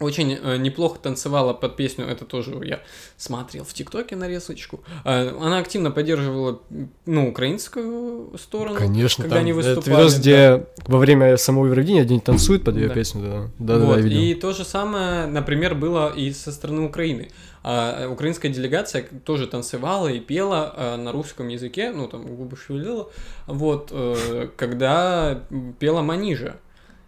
очень э, неплохо танцевала под песню, это тоже я смотрел в ТикТоке нарезочку. Э, она активно поддерживала, ну, украинскую сторону.
Конечно,
когда
там
они выступали,
видос,
да.
где во время самого Евровидения один танцует под ее
Да.
песню, да. Да, да,
Вот,
да, я видел.
И то же самое, например, было и со стороны Украины. А, украинская делегация тоже танцевала и пела а, на русском языке, ну там губы шевелила, вот, э, когда пела Манижа.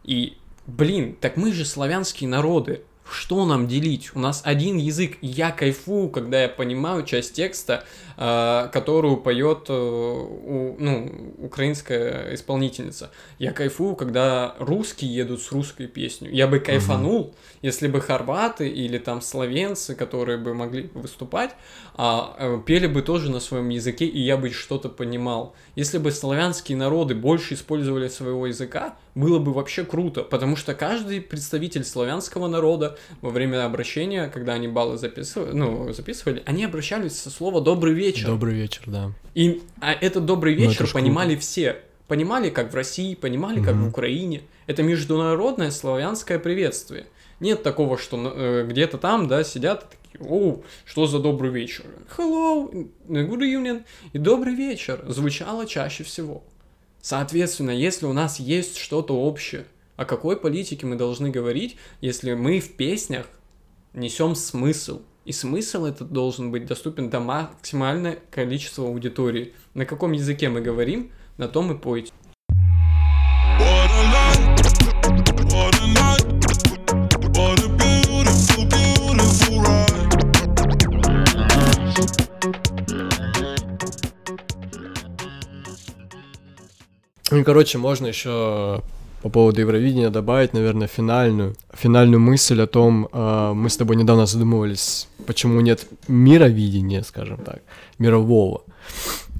И, блин, так мы же славянские народы. Что нам делить? У нас один язык. И Я кайфую, когда я понимаю часть текста, э, которую поет э, у- ну, украинская исполнительница. Я кайфую, когда русские едут с русской песней. Я бы кайфанул, если бы хорваты или там словенцы, которые бы могли выступать, а, э, пели бы тоже на своем языке, и я бы что-то понимал. Если бы славянские народы больше использовали своего языка, было бы вообще круто, потому что каждый представитель славянского народа во время обращения, когда они баллы записывали, ну, записывали, они обращались со слова «добрый вечер».
Добрый вечер, да.
И а этот добрый
Ну, это
вечер
ж
понимали все. Понимали, как в России, понимали, как в
Мгм.
Украине. Это международное славянское приветствие. Нет такого, что э, где-то там, да, сидят такие, оу, что за добрый вечер? Hello, good evening. И добрый вечер звучало чаще всего. Соответственно, если у нас есть что-то общее, о какой политике мы должны говорить, если мы в песнях несем смысл. И смысл этот должен быть доступен до максимального количества аудитории. На каком языке мы говорим, на том и пойте.
Ну короче, можно еще по поводу Евровидения добавить, наверное, финальную, финальную мысль о том, э, мы с тобой недавно задумывались, почему нет мировидения, скажем так, мирового.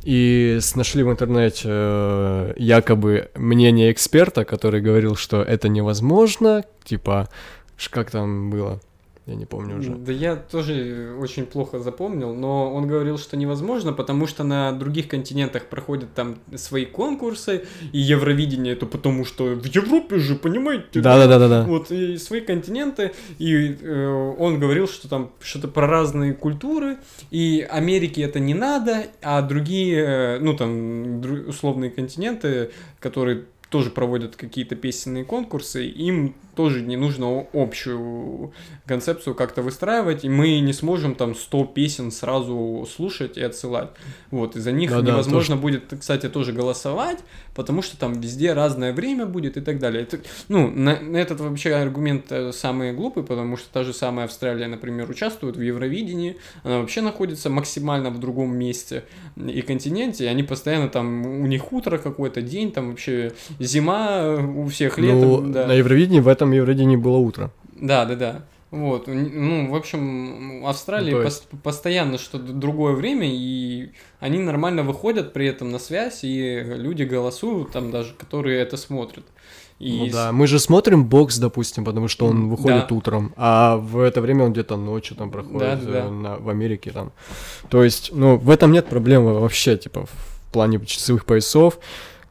И нашли в интернете э, якобы мнение эксперта, который говорил, что это невозможно, типа, как там было, я не помню уже.
Да я тоже очень плохо запомнил, но он говорил, что невозможно, потому что на других континентах проходят там свои конкурсы, и Евровидение это потому что в Европе же, понимаете?
Да-да-да-да-да.
Вот, и свои континенты, и э, он говорил, что там что-то про разные культуры, и Америке это не надо, а другие, э, ну там, условные континенты, которые тоже проводят какие-то песенные конкурсы, им тоже не нужно общую концепцию как-то выстраивать, и мы не сможем там 100 песен сразу слушать и отсылать. Вот, и за них
Да-да,
невозможно будет, кстати, тоже голосовать, потому что там везде разное время будет и так далее. Это, ну, на, на этот вообще аргумент э, самый глупый, потому что та же самая Австралия, например, участвует в Евровидении, она вообще находится максимально в другом месте и континенте, и они постоянно там, у них утро какой-то день, там вообще зима, э, у всех лето.
Ну,
да.
на Евровидении в этом Евровидении было утро.
Да, да, да. Вот, ну, в общем, Австралии
Ну, то
пос- постоянно что-то другое время, и они нормально выходят при этом на связь, и люди голосуют, там даже, которые это смотрят. И
Ну да, мы же смотрим бокс, допустим, потому что он выходит
да.
утром, а в это время он где-то ночью там проходит
Да-да-да.
э, на- в Америке там. То есть, ну, в этом нет проблемы вообще, типа, в плане часовых поясов.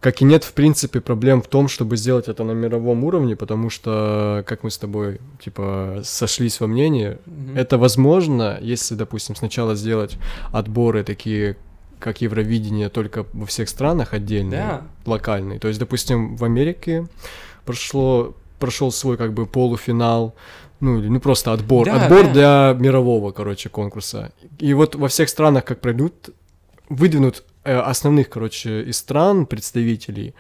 Как и нет, в принципе, проблем в том, чтобы сделать это на мировом уровне, потому что, как мы с тобой, типа, сошлись во мнении,
Мгм.
это возможно, если, допустим, сначала сделать отборы такие, как Евровидение, только во всех странах отдельные,
Да.
локальные. То есть, допустим, в Америке прошло, прошел свой как бы полуфинал, ну или ну просто отбор,
Да,
отбор
да.
для мирового, короче, конкурса. И вот во всех странах, как пройдут, выдвинут основных, короче, из стран представителей,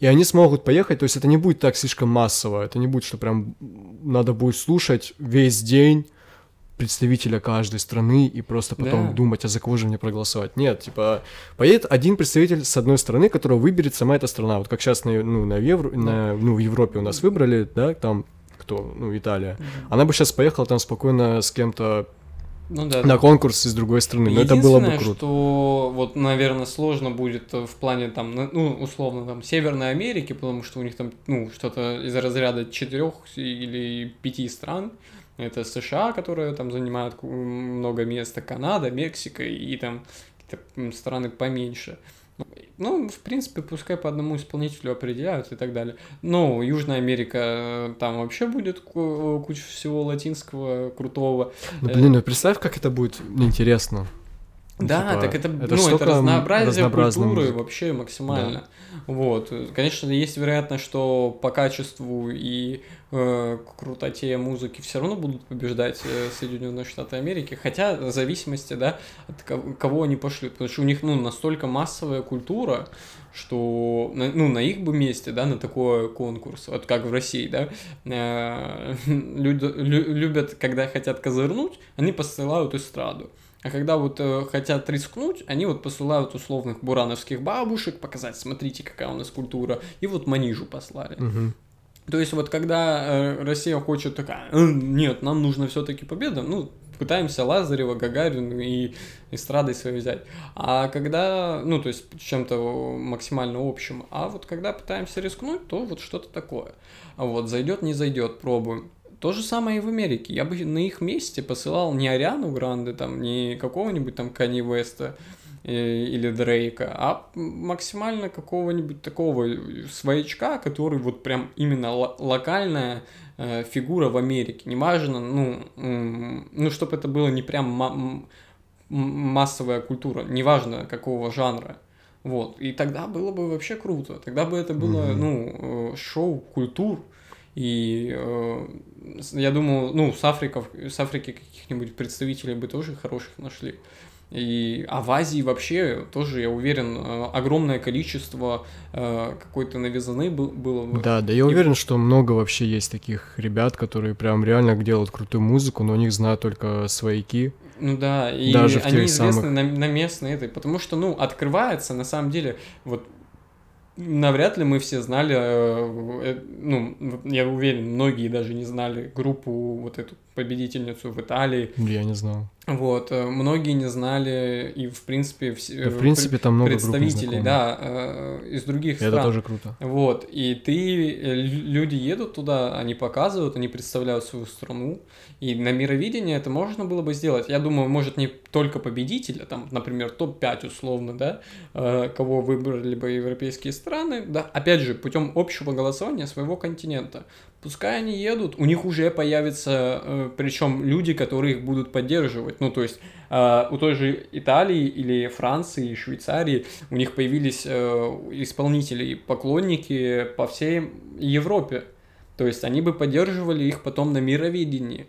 и они смогут поехать, то есть это не будет так слишком массово, это не будет, что прям надо будет слушать весь день представителя каждой страны и просто потом
Да.
думать, а за кого же мне проголосовать. Нет, типа, поедет один представитель с одной страны, которого выберет сама эта страна. Вот как сейчас на, ну, на, Евро, на, ну, в Европе у нас выбрали, да, там кто, ну, Италия. Она бы сейчас поехала там спокойно с кем-то
ну, да,
на конкурс из другой страны, но это было бы круто.
что вот, наверное, сложно будет э, в плане там, ну, условно, там, Северной Америки, потому что у них там, ну, что-то из разряда четырех или пяти стран. Это США, которые там занимают много места, Канада, Мексика и там какие-то страны поменьше. Ну, в принципе, пускай по одному исполнителю определяют и так далее. Ну, Южная Америка, э, там вообще будет ку- куча всего латинского крутого.
Ну,
э,
блин, ну представь, как это будет интересно. Ну,
Да,
типа,
так это,
это
ну, это разнообразие культуры
музыки.
вообще максимально. Вот. Конечно, есть вероятность, что по качеству и э, крутоте музыки все равно будут побеждать э, Соединенные Штаты Америки, хотя в зависимости, да, от кого, они пошлют, потому что у них, ну, настолько массовая культура, что, на- ну, на их бы месте, да, на такой конкурс, вот как в России, да, э, люди лю- любят, когда хотят козырнуть, они посылают эстраду. А когда вот э, хотят рискнуть, они вот посылают условных бурановских бабушек, показать, смотрите, какая у нас культура, и вот Манижу послали.
Мгм.
То есть вот когда э, Россия хочет такая, «Э, нет, нам нужно все-таки победа, ну, пытаемся Лазарева, Гагарину и эстрадой своей взять. А когда, ну, то есть чем-то максимально общим, а вот когда пытаемся рискнуть, то вот что-то такое. А вот зайдет, не зайдет, пробуем. То же самое и в Америке. Я бы на их месте посылал не Ариану Гранде, там, не какого-нибудь там Кани Веста э, или Дрейка, а максимально какого-нибудь такого своячка, который вот прям именно ло- локальная э, фигура в Америке. Неважно, ну, ну, чтобы это было не прям массовая культура, неважно какого жанра. Вот. И тогда было бы вообще круто. Тогда бы это было,
Мгм.
ну, э, шоу культур. И э, я думаю, ну, с, Африков, с Африки каких-нибудь представителей бы тоже хороших нашли. И, а в Азии вообще тоже, я уверен, э, огромное количество э, какой-то новизны был- было бы.
Да, да, я уверен, что много вообще есть таких ребят, которые прям реально делают крутую музыку, но о них знают только свояки.
Ну да, и
Даже
они известны
самых-
на, на местной этой, потому что, ну, открывается, на самом деле, вот навряд ли мы все знали, э, э, ну, я уверен, многие даже не знали группу, вот эту победительницу в Италии,
Я не знал.
вот, э, многие не знали, и, в принципе, все,
Да, в принципе, там много
представителей, да, э, из других
Это
стран.
тоже круто.
Вот, и ты, э, лю- люди едут туда, они показывают, они представляют свою страну, и на мировидении это можно было бы сделать. Я думаю, может, не только победителя, там, например, топ-5 условно, да, э, кого выбрали бы европейские страны, да, опять же, путем общего голосования своего континента. Пускай они едут, у них уже появятся, причем люди, которые их будут поддерживать. Ну, то есть э, у той же Италии или Франции, Швейцарии у них появились э, исполнители и поклонники по всей Европе. То есть они бы поддерживали их потом на мировидении.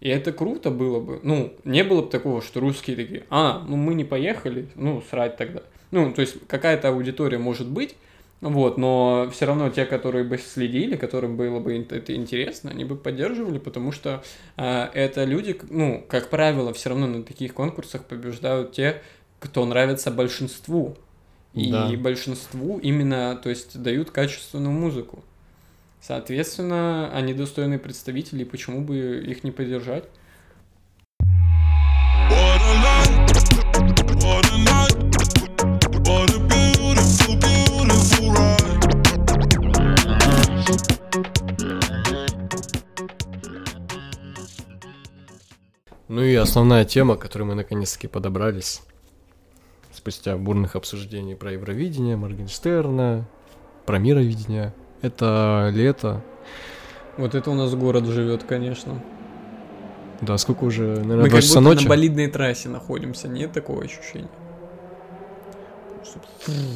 И это круто было бы. Ну, не было бы такого, что русские такие, а, ну мы не поехали, ну, срать тогда. Ну, то есть какая-то аудитория может быть, вот, но все равно те, которые бы следили, которым было бы это интересно, они бы поддерживали, потому что э, это люди, ну, как правило, все равно на таких конкурсах побеждают те, кто нравится большинству. И
Да.
большинству именно, то есть, дают качественную музыку. Соответственно, они достойные представители, почему бы их не поддержать?
Ну и основная тема, к которой мы наконец-таки подобрались, спустя бурных обсуждений про Евровидение, Моргенштерна, про мировидение, это лето.
Вот это у нас город живет, конечно.
Да, сколько уже, наверное,
Мы
2
как
часа
будто
ночи?
на болидной трассе находимся, нет такого ощущения?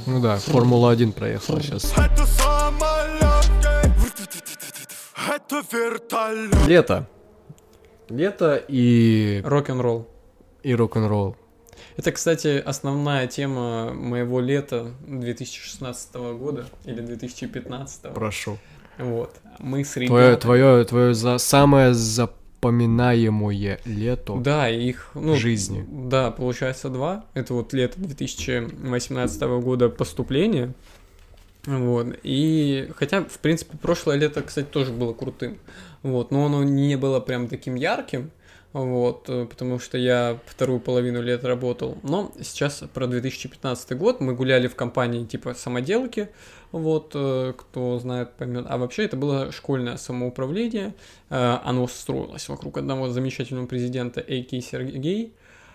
Ну да, Формула-1 проехала сейчас.
Это самолет, это вертолет.
Лето. Лето и,
Рок-н-ролл.
и рок-н-ролл.
Это, кстати, основная тема моего лета 2016 года или 2015.
Прошу.
Вот. Мы с
Твое,
ребятами...
твое, твое за... самое запоминаемое лето
Да, их... Ну,
жизни.
Да, получается два. Это вот лето 2018 года поступления. Вот. И хотя, в принципе, прошлое лето, кстати, тоже было крутым. Вот. Но оно не было прям таким ярким. Вот, э, потому что я вторую половину лет работал. Но сейчас про 2015 год мы гуляли в компании типа самоделки, вот, э, кто знает, поймет. А вообще это было школьное самоуправление. Э, Оно строилось вокруг одного замечательного президента А.К. Сергей.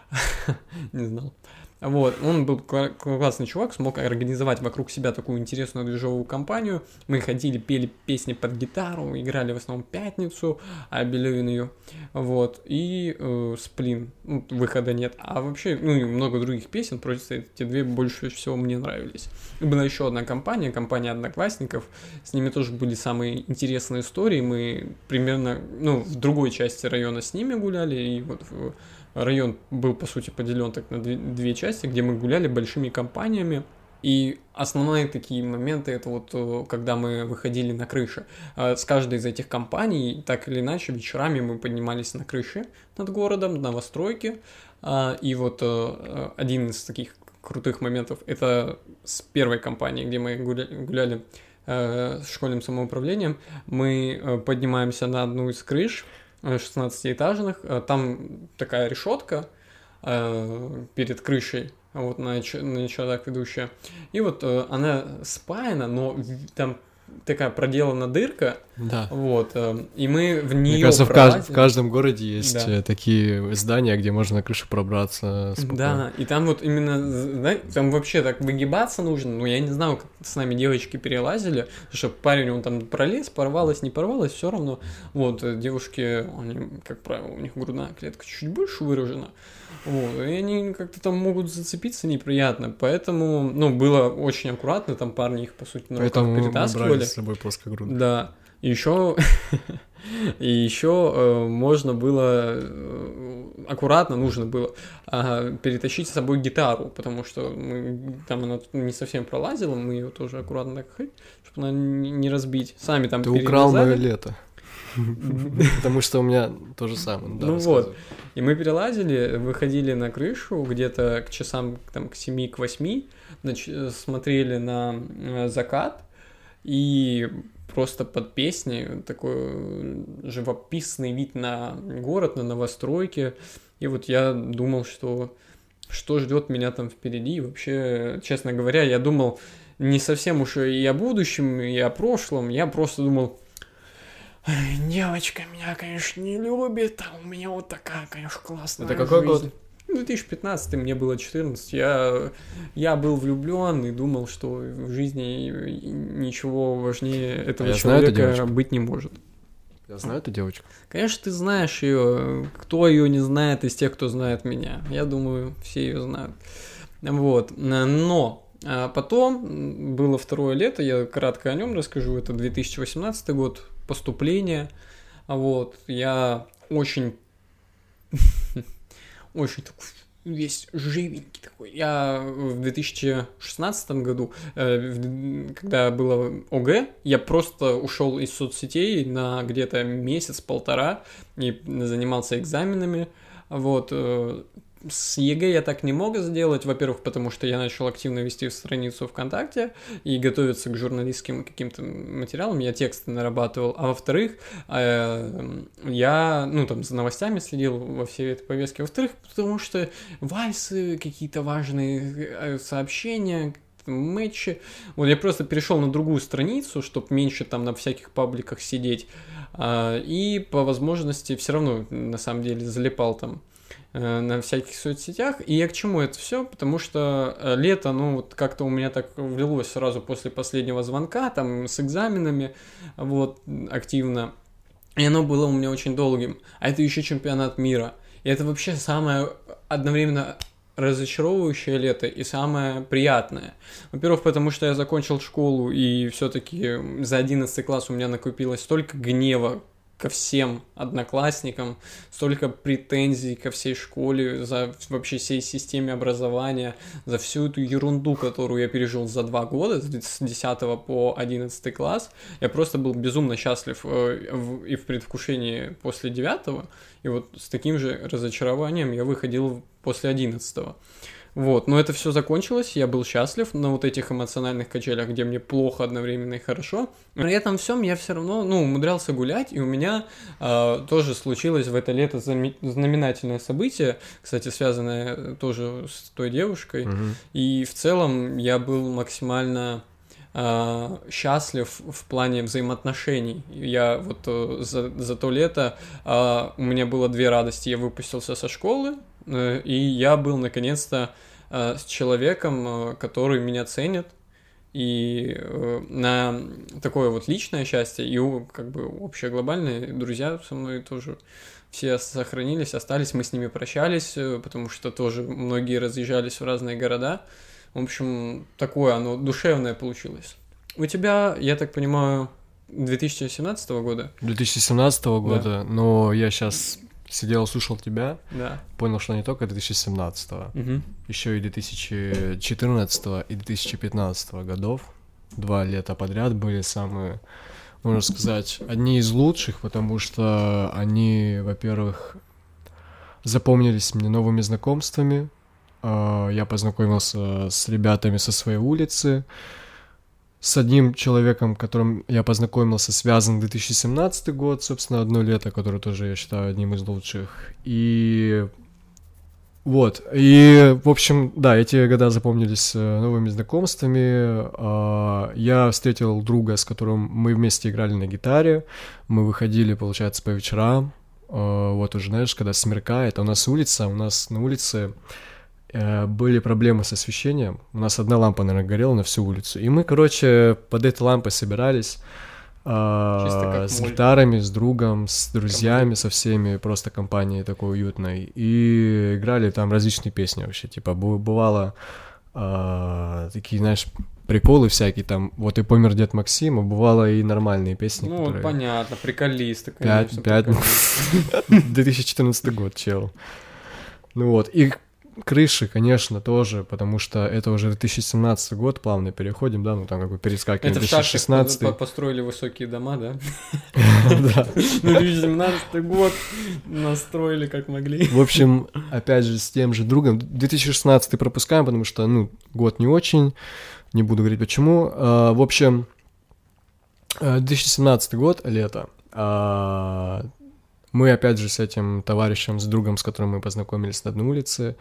Не знал. Вот, он был кла- классный чувак, смог организовать вокруг себя такую интересную движовую компанию. Мы ходили, пели песни под гитару, играли в основном «Пятницу», а Белевин ее, вот, и э, «Сплин», ну, выхода нет. А вообще, ну, и много других песен, просто эти две больше всего мне нравились. И была еще одна компания, компания «Одноклассников», с ними тоже были самые интересные истории, мы примерно, ну, в другой части района с ними гуляли, и вот в- район был, по сути, поделен так на две, части, где мы гуляли большими компаниями. И основные такие моменты, это вот э, когда мы выходили на крыши. Э, С каждой из этих компаний, так или иначе, вечерами мы поднимались на крыши над городом, на новостройке. А, И вот э, э, один из таких крутых моментов, это с первой компанией, где мы гуля- гуляли с школьным самоуправлением, мы поднимаемся на одну из крыш, 16-этажных, э, там такая решетка э, перед крышей, вот на, на чердак ведущая, и вот э, она спаяна, но там такая проделана дырка,
Да.
вот, э, и мы в
Мне
нее
кажется, в, кажд- в каждом городе есть
Да.
э, такие здания, где можно на крышу пробраться спокойно.
Да, и там вот именно, знаете, там вообще так выгибаться нужно, ну, я не знаю, как с нами девочки перелазили, что парень, он там пролез, порвалось, не порвалось, все равно, вот, э, девушки, они, как правило, у них грудная клетка чуть больше выражена, вот, и они как-то там могут зацепиться неприятно, поэтому, ну, было очень аккуратно, там парни их, по сути, на руках
Поэтому брали
перетаскивали.
с собой плоскогрудных.
Да. И еще и еще можно было э, аккуратно нужно было а, перетащить с собой гитару, потому что мы, там она не совсем пролазила, мы ее тоже аккуратно так чтобы она не разбить. Сами там
Ты украл мое лето. Потому что у меня то же самое. да,
Ну вот. И мы перелазили, выходили на крышу где-то к часам там, к 7 к 8, нач- смотрели на э, закат и просто под песни такой э, живописный вид на город, на новостройки. И вот я думал, что что ждет меня там впереди. И вообще, честно говоря, я думал не совсем уж и о будущем, и о прошлом. Я просто думал, «Ай, девочка меня, конечно, не любит, а у меня вот такая, конечно, классная
Это какой
жизнь».
год?
2015 мне было 14. Я, я был влюблен и думал, что в жизни ничего важнее этого
А я знаю
человека
девочку.
быть не может.
Я знаю эту девочку.
Конечно, ты знаешь ее. Кто ее не знает из тех, кто знает меня? Я думаю, все ее знают. Вот. Но а, потом было второе лето, я кратко о нем расскажу. Это 2018 год, поступление. А Вот. Я очень очень такой весь живенький такой. Я в 2016 году, э, когда было ОГЭ, я просто ушел из соцсетей на где-то месяц-полтора и занимался экзаменами. Вот. Э, С ЕГЭ я так не мог сделать, во-первых, потому что я начал активно вести страницу ВКонтакте и готовиться к журналистским каким-то материалам, я тексты нарабатывал, а во-вторых, э, я, ну, там, за новостями следил во всей этой повестке, во-вторых, потому что в ЛС, какие-то важные э, сообщения, матчи. Вот я просто перешел на другую страницу, чтобы меньше там на всяких пабликах сидеть. А, И по возможности все равно на самом деле залипал там э, на всяких соцсетях. И я к чему это все? Потому что э, лето, ну вот как-то у меня так влилось сразу после последнего звонка, там с экзаменами, вот, активно. И оно было у меня очень долгим. А это еще чемпионат мира. И это вообще самое одновременно разочаровывающее лето и самое приятное. Во-первых, потому что я закончил школу, и все-таки за 11 класс у меня накопилось столько гнева ко всем одноклассникам, столько претензий ко всей школе, за вообще всей системе образования, за всю эту ерунду, которую я пережил за два года, с 10 по 11 класс. Я просто был безумно счастлив э, и в предвкушении после 9 и вот с таким же разочарованием я выходил после 11 вот, но это все закончилось, я был счастлив на вот этих эмоциональных качелях, где мне плохо одновременно и хорошо. При этом всем я все равно, ну, умудрялся гулять, и у меня э, тоже случилось в это лето знаменательное событие, кстати, связанное э, тоже с той девушкой.
Мгм.
И в целом я был максимально а, счастлив в плане взаимоотношений. Я вот э, за, за то лето а, у меня было две радости. Я выпустился со школы, э, и я был наконец-то э, с человеком, э, который меня ценит. И э, на такое вот личное счастье и как бы общее глобальное друзья со мной тоже все сохранились, остались, мы с ними прощались, э, потому что тоже многие разъезжались в разные города. В общем, такое оно душевное получилось. У тебя, я так понимаю, 2017 года?
2017 года, но я сейчас сидел, слушал тебя,
Да.
понял, что не только 2017,
Мгм.
еще и 2014 и 2015 годов. Два лета подряд были самые, можно сказать, одни из лучших, потому что они, во-первых, запомнились мне новыми знакомствами. А, Я познакомился с ребятами со своей улицы. С одним человеком, которым я познакомился, связан 2017 год, собственно, одно лето, которое тоже я считаю одним из лучших. И Вот, и, в общем, да, эти года запомнились э, новыми знакомствами. А, Я встретил друга, с которым мы вместе играли на гитаре. Мы выходили, получается, по вечерам. Вот уже, знаешь, когда смеркает, а у нас улица, у нас на улице э, были проблемы с освещением. У нас одна лампа, наверное, горела на всю улицу. И мы, короче, под этой лампой собирались
как
с гитарами, с другом, с друзьями, со всеми, просто компанией такой уютной. И играли там различные песни вообще. Типа, бывало а, такие, знаешь, приколы всякие там. Вот и помер дед Максим, а бывало и нормальные песни,
Ну,
которые...
понятно, приколисты, конечно.
пять.
приколисты.
2014 год, чел. Ну вот, и крыши, конечно, тоже, потому что это уже 2017 год, плавно переходим, да, ну там как бы перескакиваем
Это в
в
Шашках
2016.
по- построили высокие дома, да?
Да.
Ну, 2017 год настроили как могли.
В общем, опять же, с тем же другом. 2016 пропускаем, потому что, ну, год не очень. Не буду говорить почему. А, В общем, э, 2017 год, лето. Мы, опять же, с этим товарищем, с другом, с которым мы познакомились на одной улице,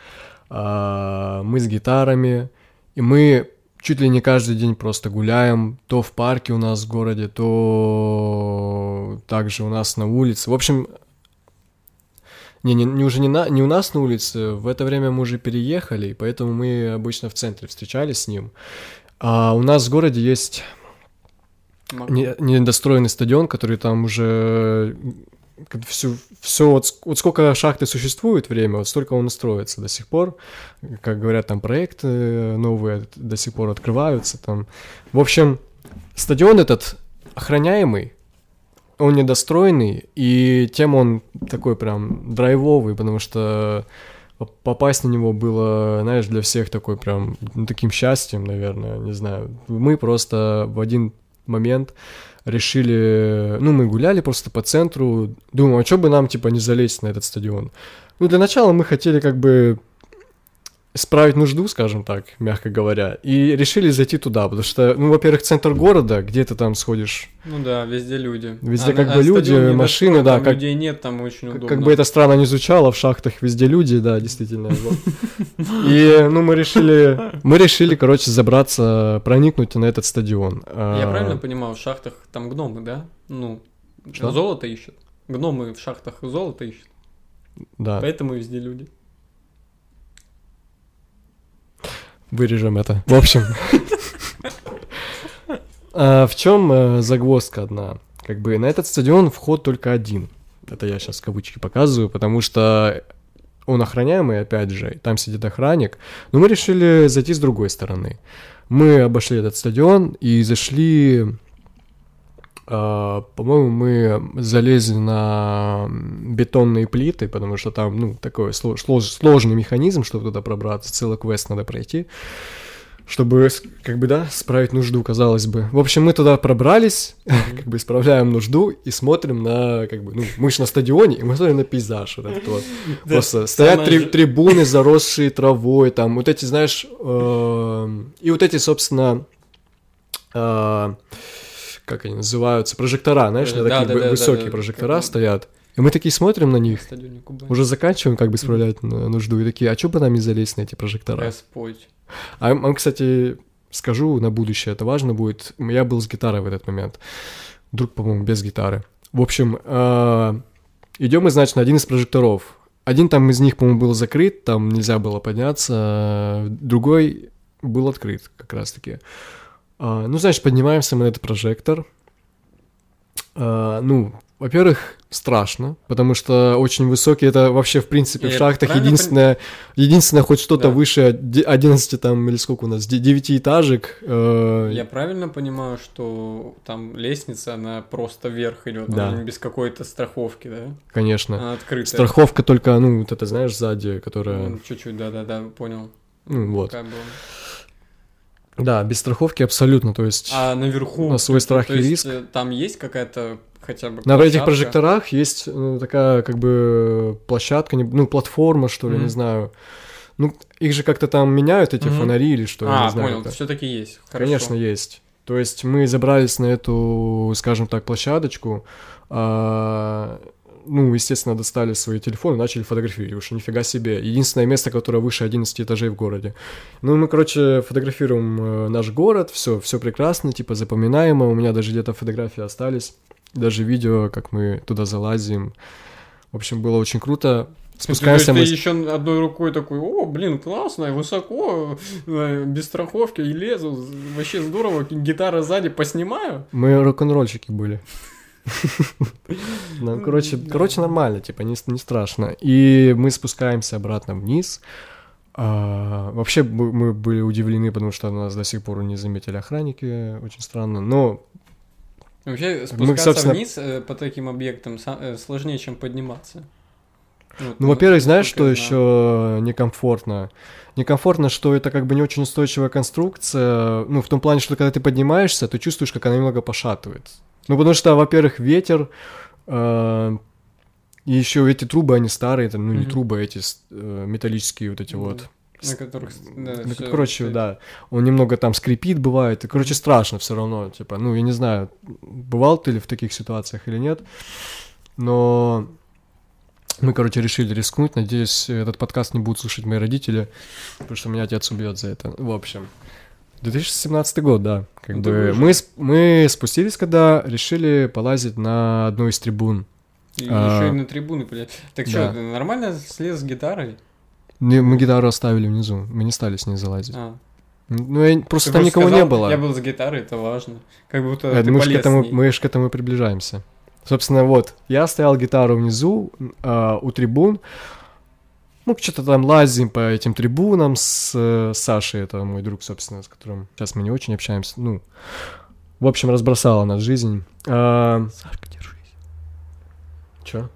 а, мы с гитарами, и мы чуть ли не каждый день просто гуляем, то в парке у нас в городе, то также у нас на улице. В общем, не, не, не уже не, на, не у нас на улице, в это время мы уже переехали, поэтому мы обычно в центре встречались с ним. А у нас в городе есть
Мог-
не- недостроенный стадион, который там уже все, все вот, вот сколько шахты существует время, вот столько он строится до сих пор. Как говорят, там проекты новые до сих пор открываются там. В общем, стадион этот охраняемый, он недостроенный, и тем он такой прям драйвовый, потому что поп- попасть на него было, знаешь, для всех такой прям ну, таким счастьем, наверное, не знаю. Мы просто в один момент решили, ну, мы гуляли просто по центру, думаю, а что бы нам, типа, не залезть на этот стадион? Ну, для начала мы хотели как бы исправить нужду, скажем так, мягко говоря, и решили зайти туда, потому что, ну, во-первых, центр города, где ты там сходишь,
Ну да, везде люди.
Везде
А
как
на-
бы
а
люди, машины,
достроен,
да,
там
как-
людей нет, там очень удобно.
Как бы это странно не звучало, в шахтах везде люди, да, действительно. И, ну, мы решили, мы решили, короче, забраться, проникнуть на этот стадион.
Я
А,
правильно понимаю, в шахтах там гномы, да? Ну, золото ищут. Гномы в шахтах золото ищут,
Да,
поэтому везде люди.
Вырежем это. В общем. А, В чем загвоздка одна? Как бы на этот стадион вход только один. Это я сейчас кавычки показываю, потому что он охраняемый, опять же, там сидит охранник. Но мы решили зайти с другой стороны. Мы обошли этот стадион и зашли... а, По-моему, мы залезли на бетонные плиты, потому что там, ну, такой сло- слож- сложный механизм, чтобы туда пробраться, целый квест надо пройти, чтобы, как бы, да, справить нужду, казалось бы. В общем, мы туда пробрались, как бы исправляем нужду и смотрим на, как бы, ну, мы же на стадионе, и мы смотрим на пейзаж вот этот вот. Просто стоят трибуны, заросшие травой, там, вот эти, знаешь, эм, и вот эти, собственно, э, как они называются, прожектора, знаешь,
Э,
на
да,
такие
да, да,
высокие
да,
прожектора стоят. И мы такие смотрим на них, уже заканчиваем как бы исправлять на- нужду, и такие, а что бы нам не залезть на эти прожектора?
Господь.
А, м- кстати, скажу на будущее, это важно будет. Я был с гитарой в этот момент. Друг, по-моему, без гитары. В общем, идем мы, значит, на один из прожекторов. Один там из них, по-моему, был закрыт, там нельзя было подняться. а Другой был открыт, как раз-таки. А, ну, значит, поднимаемся мы на этот прожектор. А, ну, во-первых, страшно, потому что очень высокий, это вообще, в принципе, в
Я
шахтах единственное, единственное хоть что-то
Да.
выше де- 11 там, или сколько у нас, де- девятиэтажек. э,
Я правильно понимаю, что там лестница, она просто вверх идет,
Да.
она без какой-то страховки, да?
Конечно.
Она открытая.
Страховка только, ну, вот это, знаешь, сзади, которая,
Чуть-чуть, да-да-да, понял.
ну, вот.
Какая была.
Да, без страховки абсолютно, то есть
А наверху...
на свой страх
то
и риск.
э, Там есть какая-то хотя бы
На этих
площадка?
прожекторах есть ну, такая как бы площадка, ну, платформа, что ли, не знаю. Ну, их же как-то там меняют, эти фонари или что, я
А,
не знаю.
понял, все-таки есть. Хорошо.
Конечно, есть. То есть мы забрались на эту, скажем так, площадочку. а, ну, естественно, достали свои телефоны, начали фотографировать, уж нифига себе. Единственное место, которое выше 11 этажей в городе. Ну, мы, короче, фотографируем э, наш город, все, все прекрасно, типа запоминаемо, у меня даже где-то фотографии остались, даже видео, как мы туда залазим. В общем, было очень круто. Спускаемся мы...
ты еще одной рукой такой, о, блин, классно, высоко, э, без страховки и лезу, вообще здорово, гитара сзади поснимаю.
Мы рок-н-ролльщики были. Ну, короче, короче, нормально, типа, не, не страшно. И мы спускаемся обратно вниз. А, вообще мы мы были удивлены, потому что нас до сих пор не заметили охранники, очень странно. Но
Вообще спускаться
собственно-
вниз э, по таким объектам э, сложнее, чем подниматься. Вот,
Ну, во-первых, знаешь, что еще некомфортно? Некомфортно, что это как бы не очень устойчивая конструкция. Ну, в том плане, что когда ты поднимаешься, ты чувствуешь, как она немного пошатывает. Ну, потому что, во-первых, ветер, э, и еще эти трубы, они старые, там, ну, не трубы, а эти э, металлические вот эти вот.
На которых... да,
короче,
стоит.
да, он немного там скрипит, бывает, и, короче, страшно все равно, типа, ну, я не знаю, бывал ты ли в таких ситуациях или нет, но мы, короче, решили рискнуть, надеюсь, этот подкаст не будут слушать мои родители, потому что меня отец убьет за это, в общем. 2017 год, да, как
Ну,
бы, мы, мы спустились, когда решили полазить на одну из трибун.
И
А,
еще и на трибуны, блядь. Так
да.
что, ты нормально слез с гитарой?
Не, Мы гитару оставили внизу, мы не стали с ней залазить.
А.
Ну, я- просто
Ты
там никого
сказал,
не было.
Я был с гитарой, это важно. Как будто
Э,
ты
мы же к этому, мы ж к этому приближаемся. Собственно, вот, я стоял гитару внизу, а, у трибун, ну, что-то там лазим по этим трибунам с э, Сашей, это мой друг, собственно, с которым сейчас мы не очень общаемся, ну, в общем, разбросала нас жизнь. А,
Сашка, держись.
Чё?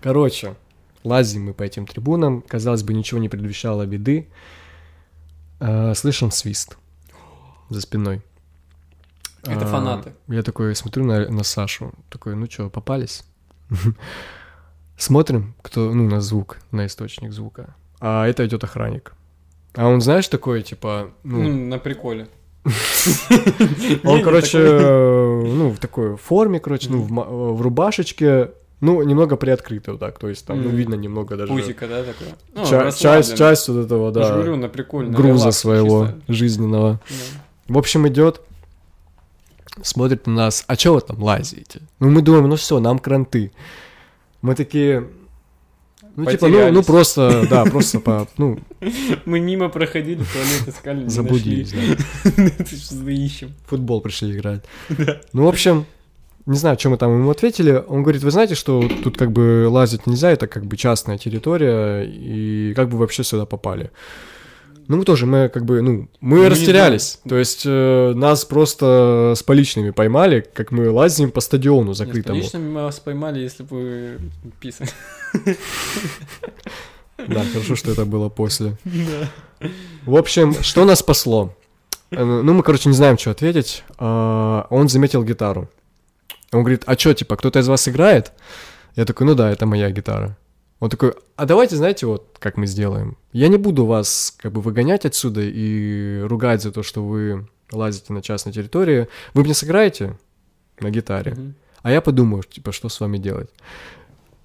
Короче, лазим мы по этим трибунам, казалось бы, ничего не предвещало беды. А, слышим свист за спиной.
Это
А,
фанаты.
Я такой смотрю на, на Сашу, такой, ну чё, попались? Смотрим, кто, ну, на звук, на источник звука. А это идет охранник. А он, знаешь, такой, типа, ну,
Ну, на приколе.
он, короче, ну, в такой форме, короче, ну, в, рубашечке, ну, немного приоткрыто вот так, то есть там, ну, видно немного даже...
Пузика, да, такое? Ну,
часть, часть вот этого, да, груза своего жизненного. В общем, идет, смотрит на нас, а чё вы там лазите? Ну, мы думаем, ну все, нам кранты. Мы такие, ну, типа, ну, ну, просто, да, просто по, ну,
Мы мимо проходили, туалет искали, не
заблудились,
нашли.
да.
Что ищем.
футбол пришли играть. Ну, в общем, не знаю, что мы там ему ответили. Он говорит, вы знаете, что тут как бы лазить нельзя, это как бы частная территория, и как бы вообще сюда попали. Ну, мы тоже, мы как бы, ну, мы
Ну, не
растерялись. То есть э, нас просто с поличными поймали, как мы лазим по стадиону закрытому.
Конечно, мы вас поймали, если бы писали.
Да, хорошо, что это было после. В общем, что нас спасло? Э, Ну, мы, короче, не знаем, что ответить. А, Он заметил гитару. Он говорит, а что, типа, кто-то из вас играет? Я такой, ну да, это моя гитара. Он такой, а давайте, знаете, вот как мы сделаем. Я не буду вас как бы выгонять отсюда и ругать за то, что вы лазите на частной территории. Вы мне сыграете на гитаре?
Мгм.
А я подумаю, типа, что с вами делать.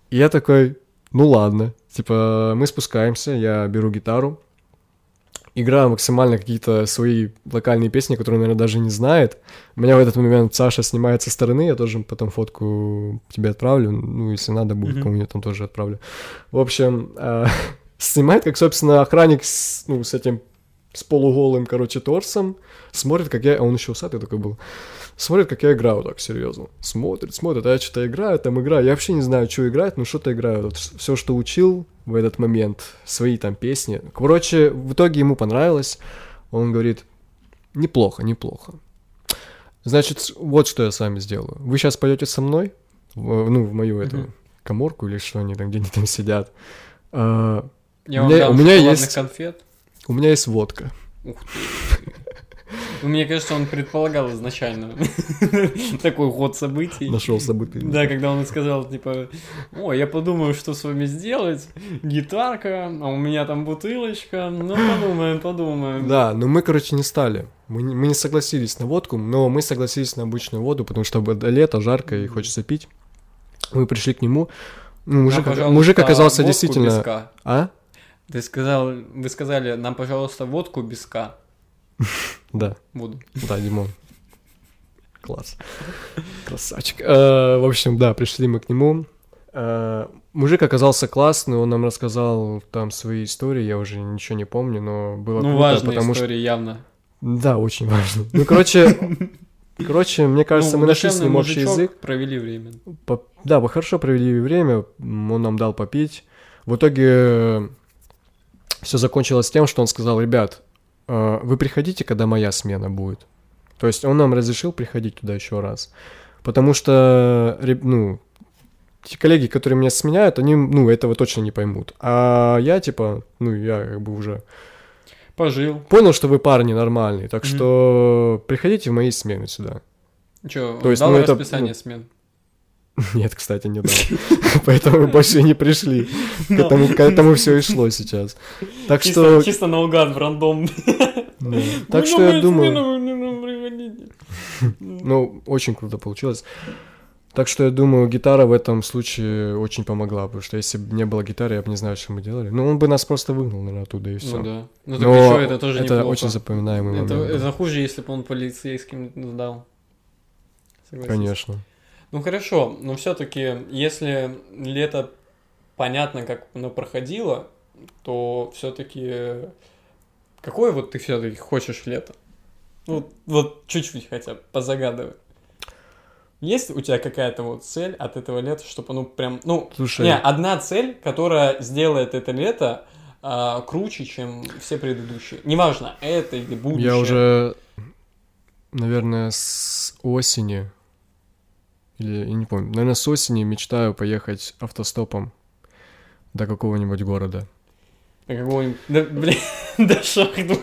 И я такой, ну ладно. Типа, мы спускаемся, я беру гитару, играю максимально какие-то свои локальные песни, которые, наверное, даже не знает. Меня в этот момент Саша снимает со стороны, я тоже потом фотку тебе отправлю, ну, если надо будет,
Мгм.
кому-нибудь там тоже отправлю. В общем, э, снимает, как, собственно, охранник с, ну, с этим, с полуголым, короче, торсом, смотрит, как я, а он еще усатый такой был, смотрит, как я играю так серьезно. Смотрит, смотрит, а я что-то играю, там играю. Я вообще не знаю, что играть, но что-то играю. Вот все, что учил в этот момент, свои там песни. Короче, в итоге ему понравилось. Он говорит, неплохо, неплохо. Значит, вот что я с вами сделаю. Вы сейчас пойдете со мной, в- ну, в мою эту
Мгм.
коморку или что они там, где они там сидят. А,
Я
У меня- у меня есть-
конфет.
у меня есть водка.
Ух ты. Ну, Мне кажется, он предполагал изначально такой ход событий.
Нашел событий.
Да, когда он сказал, типа, о, я подумаю, что с вами сделать, гитарка, а у меня там бутылочка, ну, подумаем, подумаем.
Да, но мы, короче, не стали. Мы не, мы не согласились на водку, но мы согласились на обычную воду, потому что лето, жарко и хочется пить. Мы пришли к нему. Ну,
Нам,
мужик, мужик оказался действительно...
К.
А?
Ты сказал, вы сказали, нам, пожалуйста, водку без К.
Да,
Буду.
да, Димон. Класс. Красавчик. Э, В общем, да, пришли мы к нему. Э, Мужик оказался классный, он нам рассказал там свои истории, я уже ничего не помню, но было
Ну,
круто, потому что...
история, явно.
Да, очень важно. Ну, короче, короче, мне кажется,
Ну,
мы нашли с ним общий язык.
провели время.
По- Да, мы хорошо провели время, он нам дал попить. В итоге все закончилось тем, что он сказал, ребят, э, вы приходите, когда моя смена будет. То есть он нам разрешил приходить туда еще раз. Потому что, ну, те коллеги, которые меня сменяют, они, ну, этого точно не поймут. А я, типа, ну, я как бы уже
Пожил.
понял, что вы парни нормальные, так
Мгм.
что приходите в мои смены сюда.
Че,
То есть,
дал
ну, это,
расписание
ну,
смен?
Нет, кстати, не дал. Поэтому мы больше и не пришли. К этому, к этому все и шло сейчас. Так
Чисто,
что...
чисто наугад, в рандом.
да. Так что я думаю...
думаю...
Ну, очень круто получилось. Так что я думаю, гитара в этом случае очень помогла, потому что если бы не было гитары, я бы не знаю, что мы делали. Ну, он бы нас просто выгнал, наверное, оттуда и все.
Ну да. Ну так
Но
еще это тоже
это
неплохо.
очень запоминаемый
Это,
момент. да.
это хуже, если бы он полицейским сдал. Согласись.
Конечно.
Ну хорошо, но все-таки, если лето понятно, как оно проходило, то все-таки какое вот ты все-таки хочешь лето? Ну, вот чуть-чуть хотя бы позагадывай. Есть у тебя какая-то вот цель от этого лета, чтобы оно прям, ну,
Слушай,
не, одна цель, которая сделает это лето а, круче, чем все предыдущие. Неважно, это или будущее.
я уже, наверное, с осени, или я не помню, наверное, с осени мечтаю поехать автостопом до какого-нибудь города.
На какого-нибудь... Да, блин, да шахну.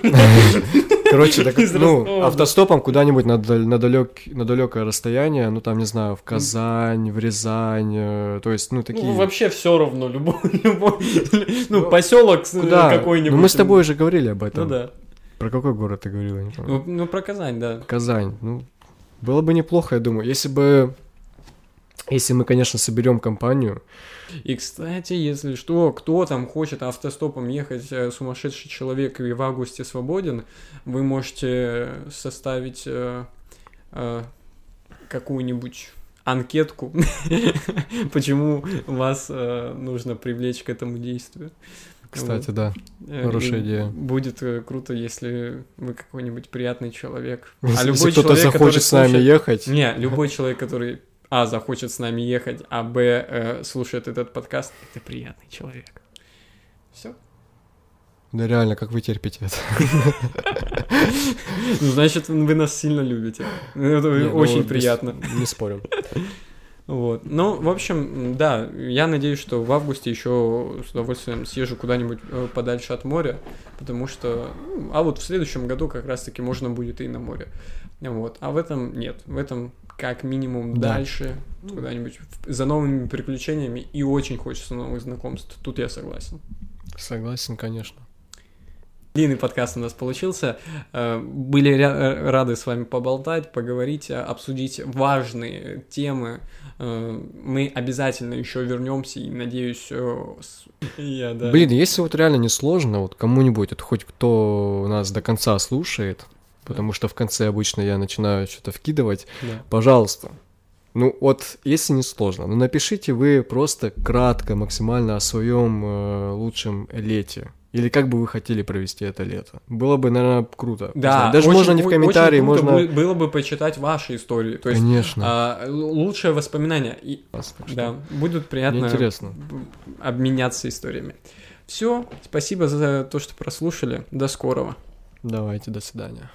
Короче, так, ну, автостопом куда-нибудь на, на, далек, на далекое расстояние, ну, там, не знаю, в Казань, в Рязань, э, то есть, ну, такие...
Ну, вообще все равно, любой, любой, ну,
Ну,
поселок с-
Куда?
какой-нибудь.
Ну, мы с тобой уже говорили об
Ну
этом.
да.
Про какой город ты говорил, я не помню.
Ну, ну, про Казань, да.
Казань, ну, было бы неплохо, я думаю, если бы... Если мы, конечно, соберем компанию,
И, кстати, если что, кто там хочет автостопом ехать, э, сумасшедший человек и в августе свободен, вы можете составить э, э, какую-нибудь анкетку, почему вас э, нужно привлечь к этому действию.
кстати, да.
Э,
Хорошая
и
идея.
Будет круто, если вы какой-нибудь приятный человек.
Если,
а любой
если кто-то
который
захочет с нами ехать,
Не, любой человек, который а захочет с нами ехать, а б э, слушает этот подкаст, это приятный человек. Все.
да реально, как вы терпите это?
Значит, вы нас сильно любите. Это
ну,
очень приятно.
Не спорим.
Вот. Ну, в общем, да, я надеюсь, что в августе еще с удовольствием съезжу куда-нибудь э, подальше от моря, потому что, ну, а вот в следующем году как раз-таки можно будет и на море. Вот. А в этом нет. В этом как минимум
Да.
дальше, куда-нибудь в- за новыми приключениями, и очень хочется новых знакомств. Тут я согласен.
Согласен, конечно.
Длинный подкаст у нас получился. Э, Были э, рады с вами поболтать, поговорить, э, обсудить важные темы. Э, Мы обязательно еще вернемся и надеюсь, я, да.
Блин, если вот реально не сложно, вот кому-нибудь, вот хоть кто нас до конца слушает, потому что в конце обычно я начинаю что-то вкидывать,
Да.
пожалуйста. Ну вот, если не сложно, ну напишите вы просто кратко, максимально о своем э, лучшем лете. Или как бы вы хотели провести это лето. Было бы, наверное, круто.
Да,
Даже
очень-
можно не в комментарии, можно...
бы- было бы почитать ваши истории. То есть
Конечно.
а, лучшее воспоминание. И, да, будет приятно
Мне интересно.
обменяться историями. Все, спасибо за то, что прослушали. До скорого.
Давайте, до свидания.